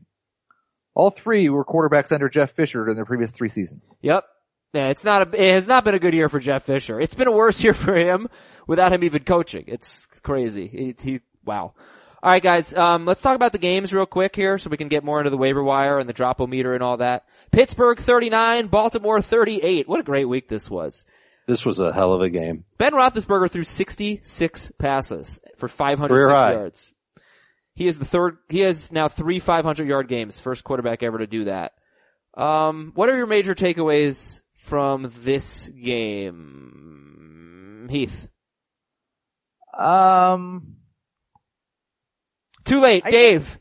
All three were quarterbacks under Jeff Fisher in their previous three seasons. Yep. Yeah, it's not a, it has not been a good year for Jeff Fisher. It's been a worse year for him without him even coaching. It's crazy. He, he wow. All right, guys. Um, let's talk about the games real quick here, so we can get more into the waiver wire and the drop-o-meter and all that. Pittsburgh 39, Baltimore 38. What a great week this was. This was a hell of a game. Ben Roethlisberger threw 66 passes for 500 yards. He is the third, he has now three 500 yard games, first quarterback ever to do that. Um, what are your major takeaways from this game? Heath. Um, Too late, I- Dave.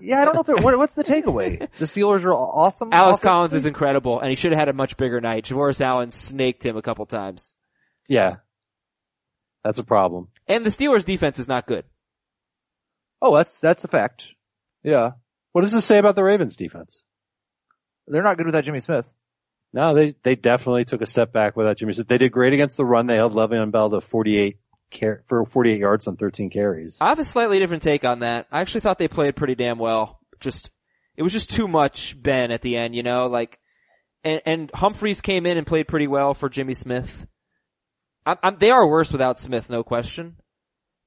yeah, I don't know if it, what, what's the takeaway? The Steelers are awesome. Alex Collins is incredible, and he should have had a much bigger night. Javorius Allen snaked him a couple times. Yeah. That's a problem. And the Steelers defense is not good. Oh, that's, that's a fact. Yeah. What does this say about the Ravens defense? They're not good without Jimmy Smith. No, they, they definitely took a step back without Jimmy Smith. They did great against the run. They held Le'Veon Bell to 48 car- for 48 yards on 13 carries. I have a slightly different take on that. I actually thought they played pretty damn well. Just, it was just too much Ben at the end, you know, like, and, and Humphreys came in and played pretty well for Jimmy Smith. I'm, I'm, they are worse without Smith, no question.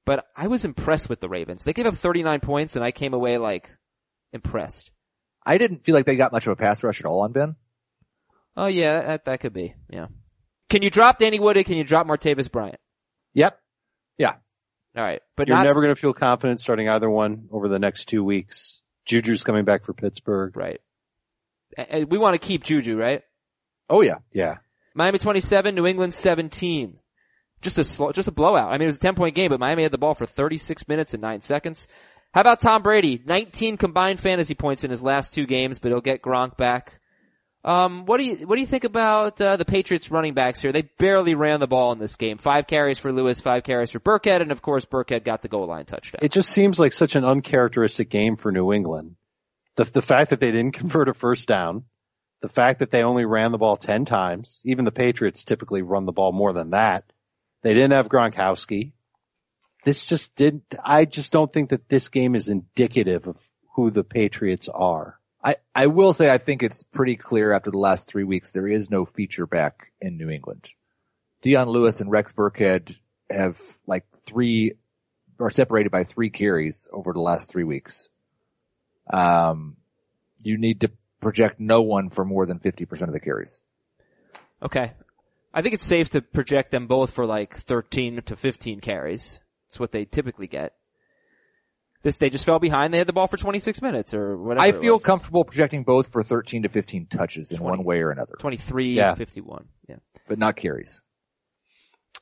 But I was impressed with the Ravens. They gave up 39 points and I came away like, impressed. I didn't feel like they got much of a pass rush at all on Ben. Oh yeah, that, that could be, yeah. Can you drop Danny Wood? Can you drop Martavis Bryant? Yep. Alright, but You're not, never going to feel confident starting either one over the next two weeks. Juju's coming back for Pittsburgh. right. And- and we want to keep Juju, right? Oh yeah. Yeah. Miami 27, New England 17. Just a slow, just a blowout. I mean, it was a 10 point game, but Miami had the ball for 36 minutes and 9 seconds. How about Tom Brady? 19 combined fantasy points in his last two games, but he'll get Gronk back. Um, what do you, what do you think about, uh, the Patriots running backs here? They barely ran the ball in this game. Five carries for Lewis, five carries for Burkhead, and of course Burkhead got the goal line touchdown. It just seems like such an uncharacteristic game for New England. The, the fact that they didn't convert a first down, the fact that they only ran the ball 10 times, even the Patriots typically run the ball more than that. They didn't have Gronkowski. This just didn't, I just don't think that this game is indicative of who the Patriots are. I, I will say I think it's pretty clear after the last three weeks there is no feature back in New England. Dion Lewis and Rex Burkhead have like three, are separated by three carries over the last three weeks. Um, you need to project no one for more than 50% of the carries. Okay. I think it's safe to project them both for like 13 to 15 carries. It's what they typically get. This, they just fell behind. They had the ball for 26 minutes or whatever. I feel comfortable projecting both for 13 to 15 touches in 20. one way or another, 23, Yeah. 51. Yeah. but not carries.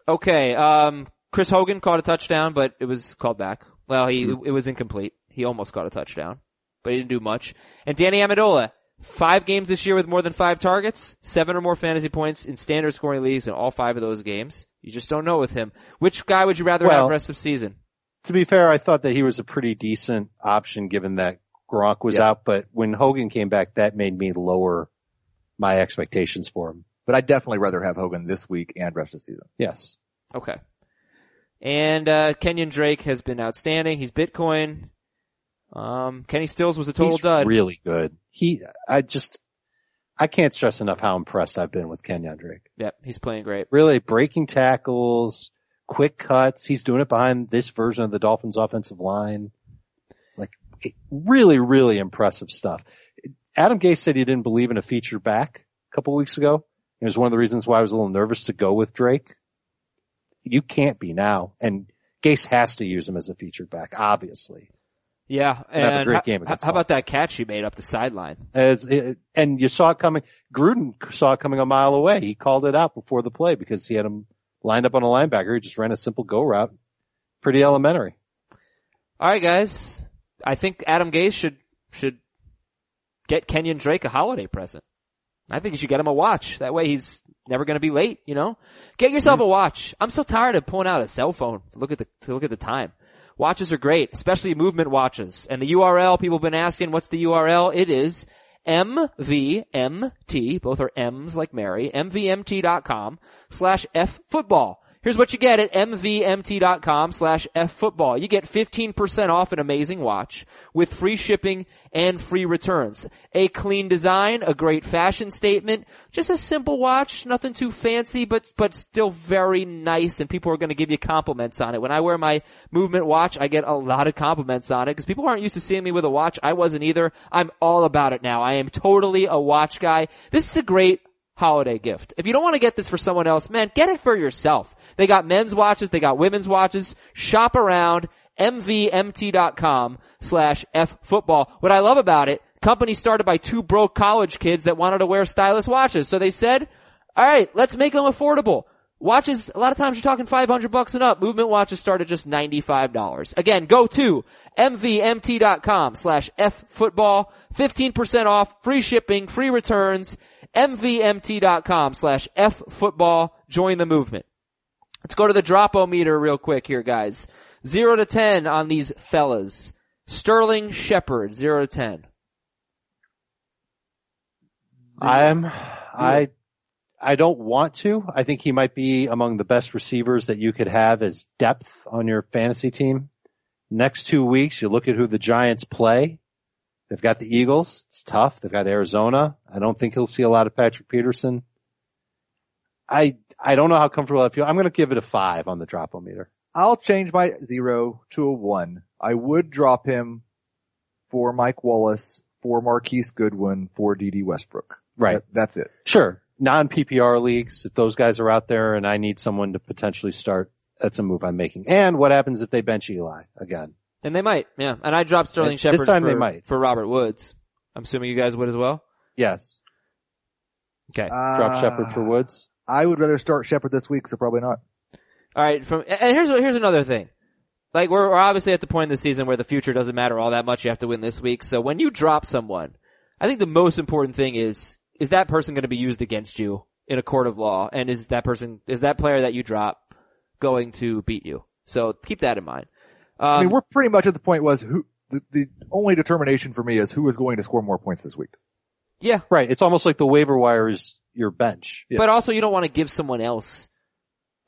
Okay. Um, Chris Hogan caught a touchdown, but it was called back. Well, he, Hmm. it was incomplete. He almost caught a touchdown, but he didn't do much. And Danny Amendola, five games this year with more than five targets, seven or more fantasy points in standard scoring leagues in all five of those games. You just don't know with him. Which guy would you rather Well- have rest of season? To be fair, I thought that he was a pretty decent option given that Gronk was Yeah. out, but when Hogan came back, that made me lower my expectations for him. But I'd definitely rather have Hogan this week and rest of the season. Yes. Okay. And, uh, Kenyon Drake has been outstanding. He's Bitcoin. Um, Kenny Stills was a total He's dud. really good. He, I just, I can't stress enough how impressed I've been with Kenyon Drake. yep, he's playing great. Really breaking tackles, quick cuts. He's doing it behind this version of the Dolphins offensive line. Like it- really, really impressive stuff. Adam Gase said he didn't believe in a feature back a couple weeks ago. It was one of the reasons why I was a little nervous to go with Drake. You can't be now. And Gase has to use him as a featured back, obviously. Yeah, have a and great how, how about that catch he made up the sideline? As it, and you saw it coming. Gruden saw it coming a mile away. He called it out before the play because he had him lined up on a linebacker. He just ran a simple go route. Pretty elementary. All right, guys. I think Adam Gase should should get Kenyon Drake a holiday present. I think you should get him a watch. That way he's never going to be late. You know, get yourself a watch. I'm so tired of pulling out a cell phone to look at the to look at the time. Watches are great, especially movement watches. And the URL people have been asking, what's the URL? It is MVMT, both are M's like Mary, MVMT.com slash F football. Here's what you get at mvmt.com slash ffootball. You get 15% off an amazing watch with free shipping and free returns. A clean design, a great fashion statement, just a simple watch, nothing too fancy, but, but still very nice and people are going to give you compliments on it. When I wear my movement watch, I get a lot of compliments on it because people aren't used to seeing me with a watch. I wasn't either. I'm all about it now. I am totally a watch guy. This is a great holiday gift. If you don't want to get this for someone else, man, get it for yourself. They got men's watches, they got women's watches. Shop around mvmt.com slash ffootball. What I love about it, company started by two broke college kids that wanted to wear stylish watches. So they said, all right, let's make them affordable. Watches, a lot of times you're talking 500 bucks and up. Movement watches start at just $95. Again, go to mvmt.com slash ffootball. 15% off, free shipping, free returns. mvmt.com slash ffootball. Join the movement. Let's go to the drop-o-meter real quick here, guys. Zero to ten on these fellas. Sterling Shepard, zero to ten. I'm, I, I don't want to. I think he might be among the best receivers that you could have as depth on your fantasy team. Next two weeks, you look at who the Giants play. They've got the Eagles. It's tough. They've got Arizona. I don't think he'll see a lot of Patrick Peterson. I, I don't know how comfortable I feel. I'm going to give it a five on the drop-o-meter. I'll change my zero to a one. I would drop him for Mike Wallace, for Marquise Goodwin, for Dede Westbrook. Right. That- that's it. Sure. Non-PPR leagues, if those guys are out there and I need someone to potentially start, that's a move I'm making. And what happens if they bench Eli again? And they might, yeah. And I dropped Sterling This Shepard time for, they might. for Robert Woods. I'm assuming you guys would as well? Yes. Okay. Drop Shepard for uh, Woods. I would rather start Shepard this week, so probably not. Alright, from, and here's, here's another thing. Like, we're, we're obviously at the point in the season where the future doesn't matter all that much. You have to win this week. So when you drop someone, I think the most important thing is, is that person going to be used against you in a court of law? And is that person, is that player that you drop going to beat you? So keep that in mind. Um, I mean, we're pretty much at the point was who, the, the only determination for me is who is going to score more points this week. yeah, Right. It's almost like the waiver wire is your bench. Yeah. but also you don't want to give someone else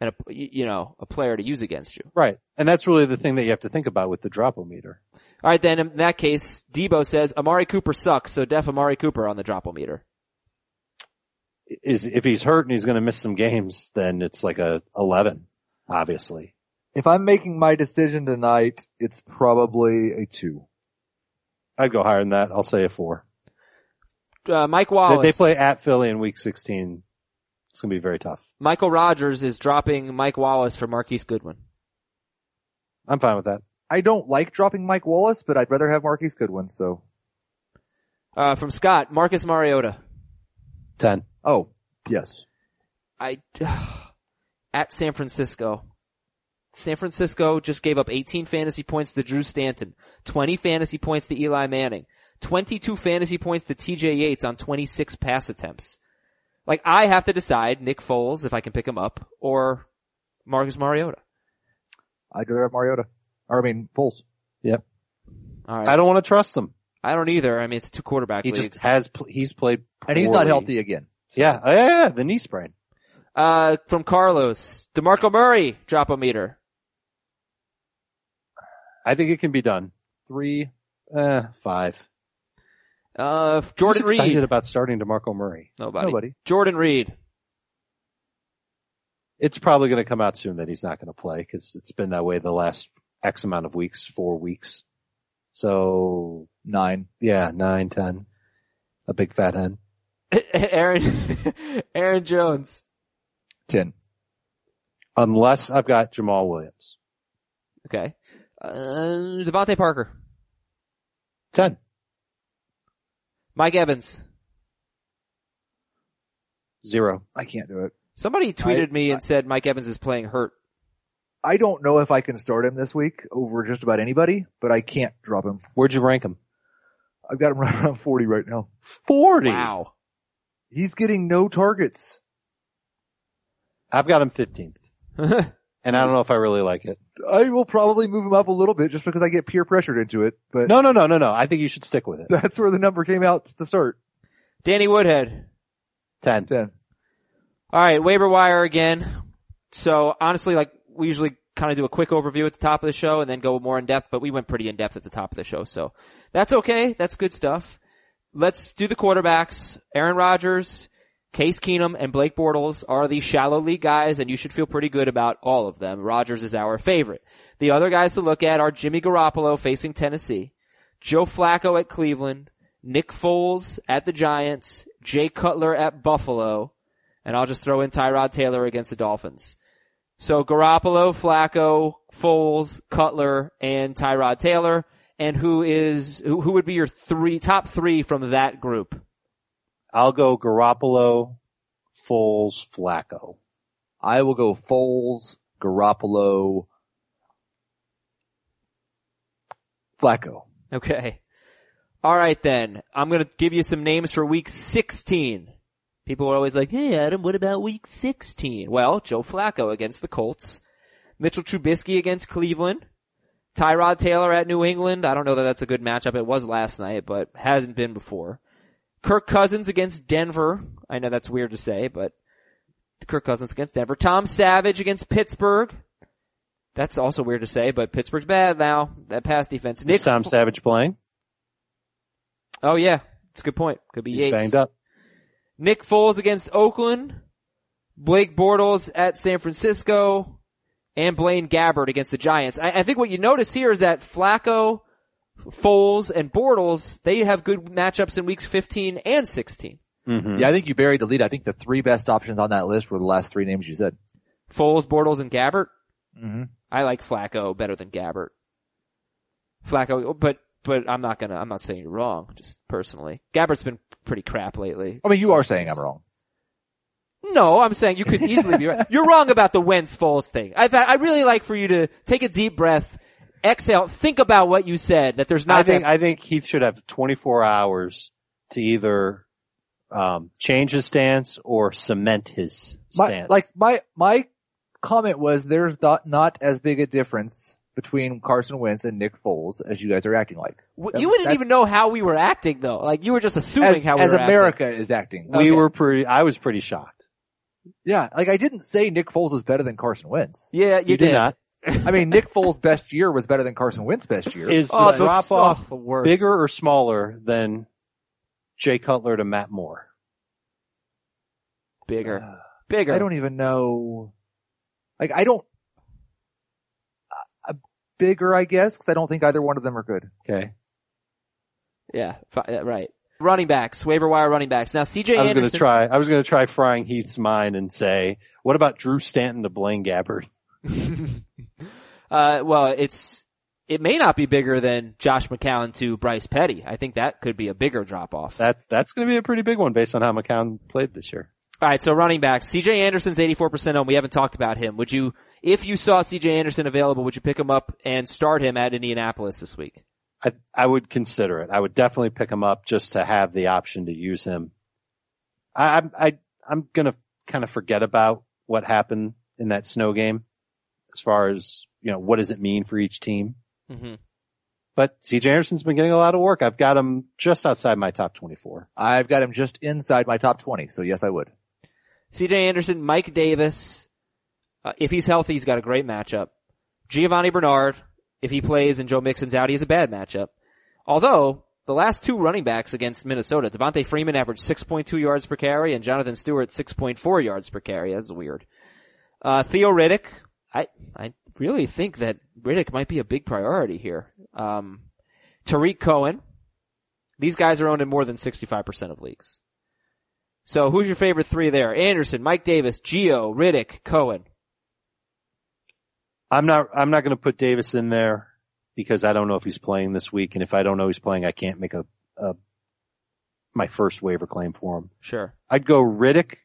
and a, you know, a player to use against you. Right. And that's really the thing that you have to think about with the drop-o-meter. All right, then in that case, Debo says Amari Cooper sucks, so def Amari Cooper on the drop meter. Is, if he's hurt and he's going to miss some games, then it's like a 11, obviously. If I'm making my decision tonight, it's probably a two. I'd go higher than that. I'll say a four. Uh, Mike They, Wallace. they play at Philly in week 16. It's going to be very tough. Michael Rogers is dropping Mike Wallace for Marquise Goodwin. I'm fine with that. I don't like dropping Mike Wallace, but I'd rather have Marquise Goodwin, so. Uh, from Scott, Marcus Mariota. 10. Oh, yes. I, at San Francisco. San Francisco just gave up 18 fantasy points to Drew Stanton, 20 fantasy points to Eli Manning, 22 fantasy points to TJ Yates on 26 pass attempts. Like I have to decide Nick Foles if I can pick him up or Marcus Mariota. I'd rather have Mariota. Or I mean, Foles. Yep. All right. I don't want to trust him. I don't either. I mean, it's a two quarterback He league. just has, pl- he's played And he's not healthy again. Yeah. Oh, yeah, yeah, the knee sprain. Uh, from Carlos, DeMarco Murray, drop a meter. I think it can be done. Three. Eh, five. Uh, Jordan Who's excited Reed. about starting DeMarco Murray? Nobody. Nobody. Jordan Reed. It's probably going to come out soon that he's not going to play because it's been that way the last X amount of weeks, four weeks. So Nine. yeah, nine, ten. A big fat hen. Aaron, Aaron Jones. Ten. Unless I've got Jamaal Williams. Okay. Uh, DeVante Parker. Ten. Mike Evans. Zero. I can't do it. Somebody tweeted I- me and said Mike Evans is playing hurt. I don't know if I can start him this week over just about anybody, but I can't drop him. Where'd you rank him? I've got him right around 40 right now. 40. Wow. He's getting no targets. I've got him 15th. And I don't know if I really like it. I will probably move him up a little bit just because I get peer pressured into it, but No, no, no, no, no. I think you should stick with it. that's where the number came out to start. Danny Woodhead. 10. 10. All right, waiver wire again. So honestly, like we usually kind of do a quick overview at the top of the show and then go more in depth, but we went pretty in depth at the top of the show. So that's okay. That's good stuff. Let's do the quarterbacks. Aaron Rodgers, Case Keenum, and Blake Bortles are the shallow league guys and you should feel pretty good about all of them. Rodgers is our favorite. The other guys to look at are Jimmy Garoppolo facing Tennessee, Joe Flacco at Cleveland, Nick Foles at the Giants, Jay Cutler at Buffalo, and I'll just throw in Tyrod Taylor against the Dolphins. So Garoppolo, Flacco, Foles, Cutler, and Tyrod Taylor. And who is, who, who would be your three, top three from that group? I'll go Garoppolo, Foles, Flacco. I will go Foles, Garoppolo, Flacco. Okay. Alright then. I'm gonna give you some names for week 16. People are always like, hey Adam, what about week 16? Well, Joe Flacco against the Colts. Mitchell Trubisky against Cleveland. Tyrod Taylor at New England. I don't know that that's a good matchup. It was last night, but hasn't been before. Kirk Cousins against Denver. I know that's weird to say, but Kirk Cousins against Denver. Tom Savage against Pittsburgh. That's also weird to say, but Pittsburgh's bad now. That pass defense. Nick Is Tom Savage playing? Oh yeah, it's a good point. Could be He's Yates. banged up. Nick Foles against Oakland, Blake Bortles at San Francisco, and Blaine Gabbert against the Giants. I, I think what you notice here is that Flacco, Foles, and Bortles, they have good matchups in weeks 15 and 16. Mm-hmm. Yeah, I think you buried the lead. I think the three best options on that list were the last three names you said. Foles, Bortles, and Gabbert. Mm-hmm. I like Flacco better than Gabbert. Flacco, but, but I'm not gonna, I'm not saying you're wrong, just personally. Gabbert's been pretty crap lately. I mean, you are saying I'm wrong. No, I'm saying you could easily be right. You're wrong about the Wentz Foles thing. I, I really like for you to take a deep breath, exhale, think about what you said, that there's not I think that- I think Heath should have 24 hours to either um, change his stance or cement his My, stance. like my, my comment was there's not, not as big a difference between Carson Wentz and Nick Foles as you guys are acting like. W- you wouldn't even know how we were acting though. Like you were just assuming As, how we as were America is acting. we okay. were pretty. I was pretty shocked. Yeah, like I didn't say Nick Foles is better than Carson Wentz. Yeah, you, You, did not. I mean, Nick Foles' best year was better than Carson Wentz's best year. Is Oh, the the drop off oh, bigger or smaller than Jay Cutler to Matt Moore? bigger, uh, bigger. I don't even know. Like I don't. Uh, uh bigger, I guess, because I don't think either one of them are good. Okay. Yeah, fi- uh, right. running backs, waiver wire running backs. Now CJ I was going Anderson. to try. I was going to try frying Heath's mind and say, what about Drew Stanton to Blaine Gabbert? Uh, well, it's, it may not be bigger than Josh McCown to Bryce Petty. I think that could be a bigger drop off. That's that's going to be a pretty big one based on how McCown played this year. All right, so running back, CJ Anderson's 84% on. We haven't talked about him. Would you, if you saw CJ Anderson available, would you pick him up and start him at Indianapolis this week? I I would consider it. I would definitely pick him up just to have the option to use him. I I, I'm going to kind of forget about what happened in that snow game, as far as you know, what does it mean for each team? hmm But CJ Anderson's been getting a lot of work. I've got him just outside my top 24. I've got him just inside my top 20, so yes, I would. CJ Anderson, Mike Davis. Uh, if he's healthy, he's got a great matchup. Giovani Bernard, if he plays and Joe Mixon's out, he has a bad matchup. Although, the last two running backs against Minnesota, Devonta Freeman averaged 6.2 yards per carry and Jonathan Stewart 6.4 yards per carry. That's weird. Uh, Theo Riddick, I, I really think that Riddick might be a big priority here. Um, Tarik Cohen. These guys are owned in more than 65% of leagues. So who's your favorite three there? Anderson, Mike Davis, Gio, Riddick, Cohen. I'm not I'm not going to put Davis in there because I don't know if he's playing this week, and if I don't know he's playing, I can't make a, a my first waiver claim for him. Sure. I'd go Riddick.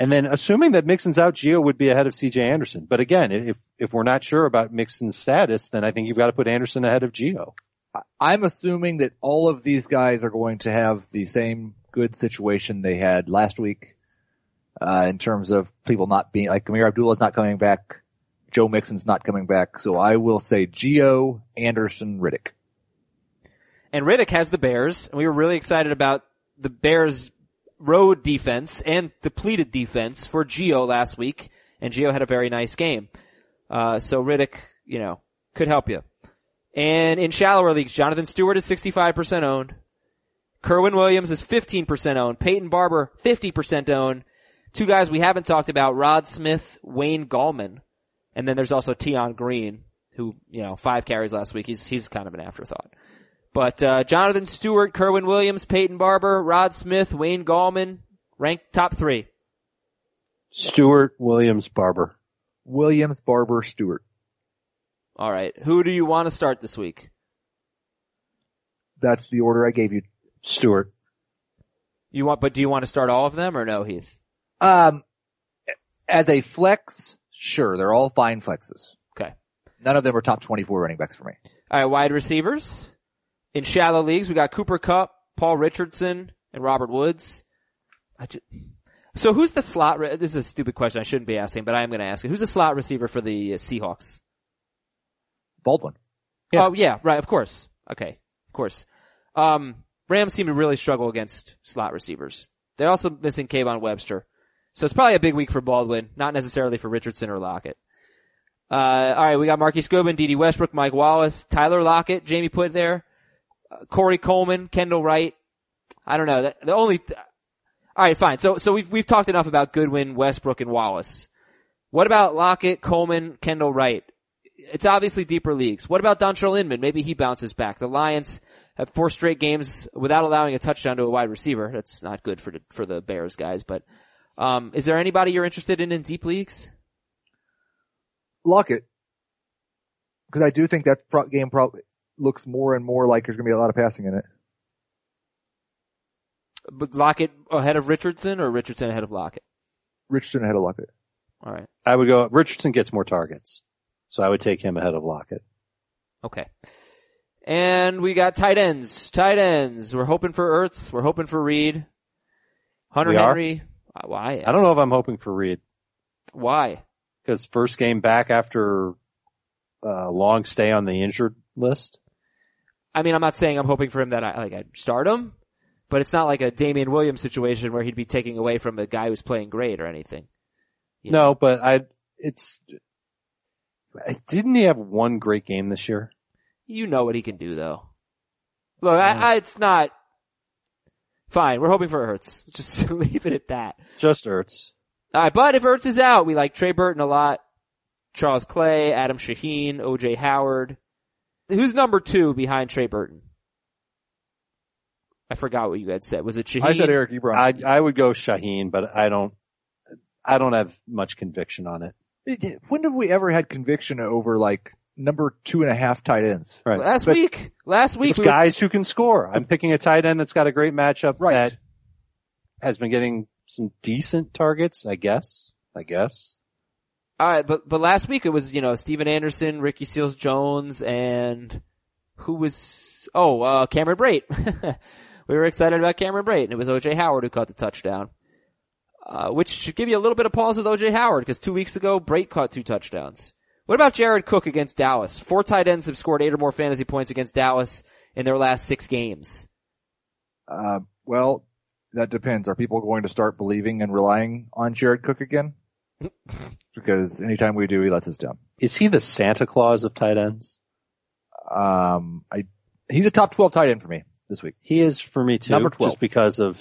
And then assuming that Mixon's out, Gio would be ahead of CJ Anderson. But again, if, if we're not sure about Mixon's status, then I think you've got to put Anderson ahead of Gio. I'm assuming that all of these guys are going to have the same good situation they had last week, uh, in terms of people not being, like Ameer Abdullah's not coming back, Joe Mixon's not coming back, so I will say Gio, Anderson, Riddick. And Riddick has the Bears, and we were really excited about the Bears road defense and depleted defense for Gio last week, and Gio had a very nice game. Uh, so Riddick, you know, could help you. And in shallower leagues, Jonathan Stewart is 65% owned. Kerwynn Williams is 15% owned. Peyton Barber, 50% owned. Two guys we haven't talked about, Rod Smith, Wayne Gallman. And then there's also Tion Green, who, you know, five carries last week. He's, he's kind of an afterthought. But, uh, Jonathan Stewart, Kerwynn Williams, Peyton Barber, Rod Smith, Wayne Gallman, ranked top three. Stewart, Williams, Barber. Williams, Barber, Stewart. All right. Who do you want to start this week? That's the order I gave you. Stewart. You want, but do you want to start all of them or no, Heath? Um, as a flex, sure, they're all fine flexes. Okay. None of them are top 24 running backs for me. All right, wide receivers. In shallow leagues, we got Cooper Kupp, Paul Richardson, and Robert Woods. I ju- so who's the slot? Re- this is a stupid question. I shouldn't be asking, but I am going to ask it. Who's the slot receiver for the uh, Seahawks? Baldwin. Yeah. Oh yeah, right. Of course. Okay, of course. Um, Rams seem to really struggle against slot receivers. They're also missing Kayvon Webster, so it's probably a big week for Baldwin, not necessarily for Richardson or Lockett. Uh, all right, we got Marquise Goodwin, Dede Westbrook, Mike Wallace, Tyler Lockett, Jamie put there, Corey Coleman, Kendall Wright. I don't know. The, only. Th- all right, fine. So so we've we've talked enough about Goodwin, Westbrook, and Wallace. What about Lockett, Coleman, Kendall Wright? It's obviously deeper leagues. What about Dontrelle Inman? Maybe he bounces back. The Lions have four straight games without allowing a touchdown to a wide receiver. That's not good for the, for the Bears guys, but, um, is there anybody you're interested in in deep leagues? Lockett. Because I do think that pro- game probably looks more and more like there's going to be a lot of passing in it. But Lockett ahead of Richardson or Richardson ahead of Lockett? Richardson ahead of Lockett. All right. I would go, Richardson gets more targets. So I would take him ahead of Lockett. Okay. And we got tight ends. Tight ends. We're hoping for Ertz. We're hoping for Reed. Hunter We are? Henry. Uh, Why? I don't know if I'm hoping for Reed Why? because first game back after a long stay on the injured list. I mean, I'm not saying I'm hoping for him that I, like, I'd start him, but it's not like a Damien Williams situation where he'd be taking away from a guy who's playing great or anything. Yeah. No, but I, it's, didn't he have one great game this year? You know what he can do though. Look, I, I, it's not, fine, we're hoping for Ertz. Just leave it at that. Just Ertz. Alright, but if Ertz is out, we like Trey Burton a lot. Charles Clay, Adam Shaheen, OJ Howard. Who's number two behind Trey Burton? I forgot what you had said. Was it Shaheen? I said Eric Ebron. I I would go Shaheen, but I don't I don't have much conviction on it. when have we ever had conviction over like number two and a half tight ends? Right. Last But week, last week, It's we were- guys who can score. I'm picking a tight end that's got a great matchup Right. that has been getting some decent targets, I guess. I guess. All right, but but last week it was you know Stephen Anderson, Ricky Seals Jones, and who was oh uh, Cameron Brate. we were excited about Cameron Brate, and it was OJ Howard who caught the touchdown. Uh, which should give you a little bit of pause with OJ Howard because two weeks ago Brate caught two touchdowns. What about Jared Cook against Dallas? Four tight ends have scored eight or more fantasy points against Dallas in their last six games. Uh, well, that depends. Are people going to start believing and relying on Jared Cook again? because anytime we do, he lets us down. Is he the Santa Claus of tight ends? Um, I, he's a top 12 tight end for me this week. He is for me too. Number 12. Just because of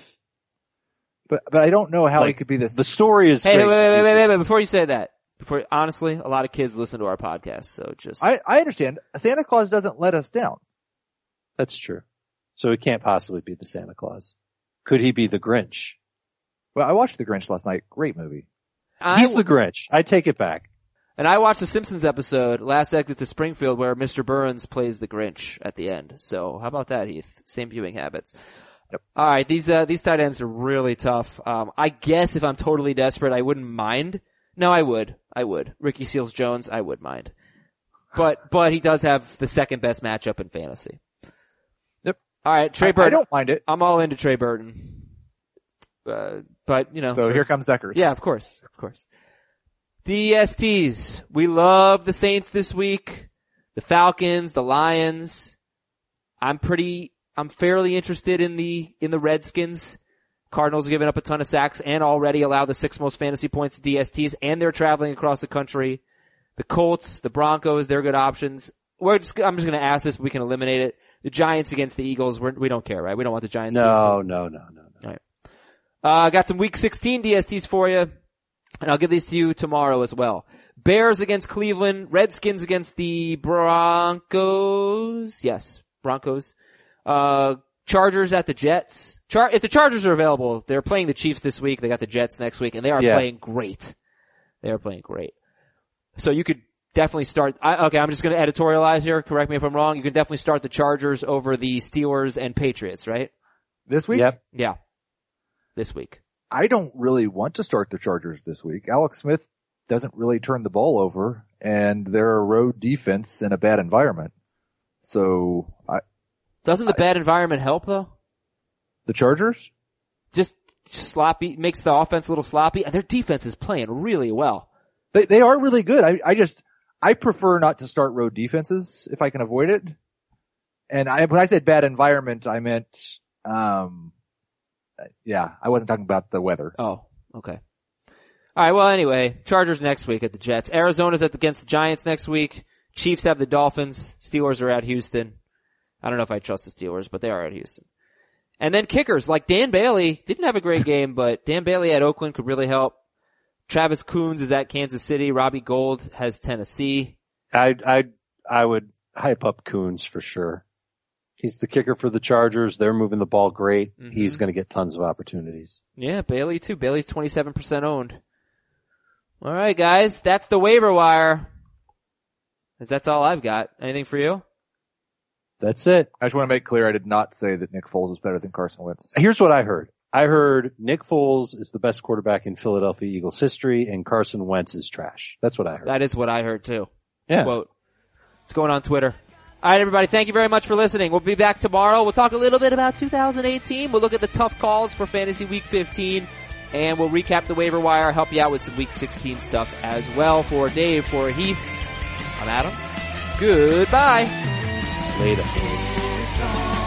But, but I don't know how he could be this. the story is Hey, great. wait, wait, wait, He's wait, wait, wait, before you say that, before honestly, a lot of kids listen to our podcast, so just I, I understand. Santa Claus doesn't let us down. That's true. So he can't possibly be the Santa Claus. Could he be the Grinch? Well, I watched The Grinch last night. Great movie. I, He's the Grinch. I take it back. and I watched the Simpsons episode, Last Exit to Springfield, where Mr. Burns plays the Grinch at the end. So how about that, Heath? Same viewing habits. All right, these uh, these tight ends are really tough. Um, I guess if I'm totally desperate, I wouldn't mind. No, I would. I would. Ricky Seals Jones, I would mind. But but he does have the second best matchup in fantasy. Yep. All right, Trey I, I don't mind it. I'm all into Trey Burton. Uh, but you know, So here comes Eckers. yeah, of course, of course. DSTs. We love the Saints this week. The Falcons, the Lions. I'm pretty, I'm fairly interested in the, in the Redskins. Cardinals have given up a ton of sacks and already allow the six most fantasy points to DSTs and they're traveling across the country. The Colts, the Broncos, they're good options. We're just, I'm just gonna ask this, but we can eliminate it. The Giants against the Eagles, we're, we don't care, right? We don't want the Giants to to no, no, no, no. Uh, I got some week 16 DSTs for you, and I'll give these to you tomorrow as well. Bears against Cleveland, Redskins against the Broncos. Yes, Broncos. Uh, Chargers at the Jets. Char- if the Chargers are available, they're playing the Chiefs this week. They got the Jets next week, and they are Yeah. playing great. They are playing great. So you could definitely start. I, okay, I'm just going to editorialize here. Correct me if I'm wrong. You can definitely start the Chargers over the Steelers and Patriots, right? This week? Yep. Yeah, this week. I don't really want to start the Chargers this week. Alex Smith doesn't really turn the ball over and they're a road defense in a bad environment. So I, Doesn't the bad environment help though? the Chargers? Just sloppy, makes the offense a little sloppy. And their defense is playing really well. They, they are really good. I, I just, I prefer not to start road defenses if I can avoid it. And I, when I said bad environment, I meant, um, yeah, I wasn't talking about the weather. Oh, okay. Alright, well anyway, Chargers next week at the Jets. Arizona's at against the Giants next week. Chiefs have the Dolphins. Steelers are at Houston. I don't know if I trust the Steelers, but they are at Houston. And then kickers, like Dan Bailey, didn't have a great game, but Dan Bailey at Oakland could really help. Travis Coons is at Kansas City. Robbie Gould has Tennessee. I, I, I would hype up Coons for sure. He's the kicker for the Chargers. They're moving the ball great. Mhm. He's going to get tons of opportunities. Yeah, Bailey too. Bailey's 27% owned. Alright guys, that's the waiver wire. 'Cause That's all I've got. Anything for you? That's it. I just want to make clear I did not say that Nick Foles is better than Carson Wentz. Here's what I heard. I heard Nick Foles is the best quarterback in Philadelphia Eagles history and Carson Wentz is trash. That's what I heard. That is what I heard too. yeah. Quote. It's going on Twitter. Alright everybody, thank you very much for listening. We'll be back tomorrow. We'll talk a little bit about 2018. We'll look at the tough calls for Fantasy Week 15. And we'll recap the waiver wire, help you out with some Week 16 stuff as well. For Dave, for Heath, I'm Adam. Goodbye. Later.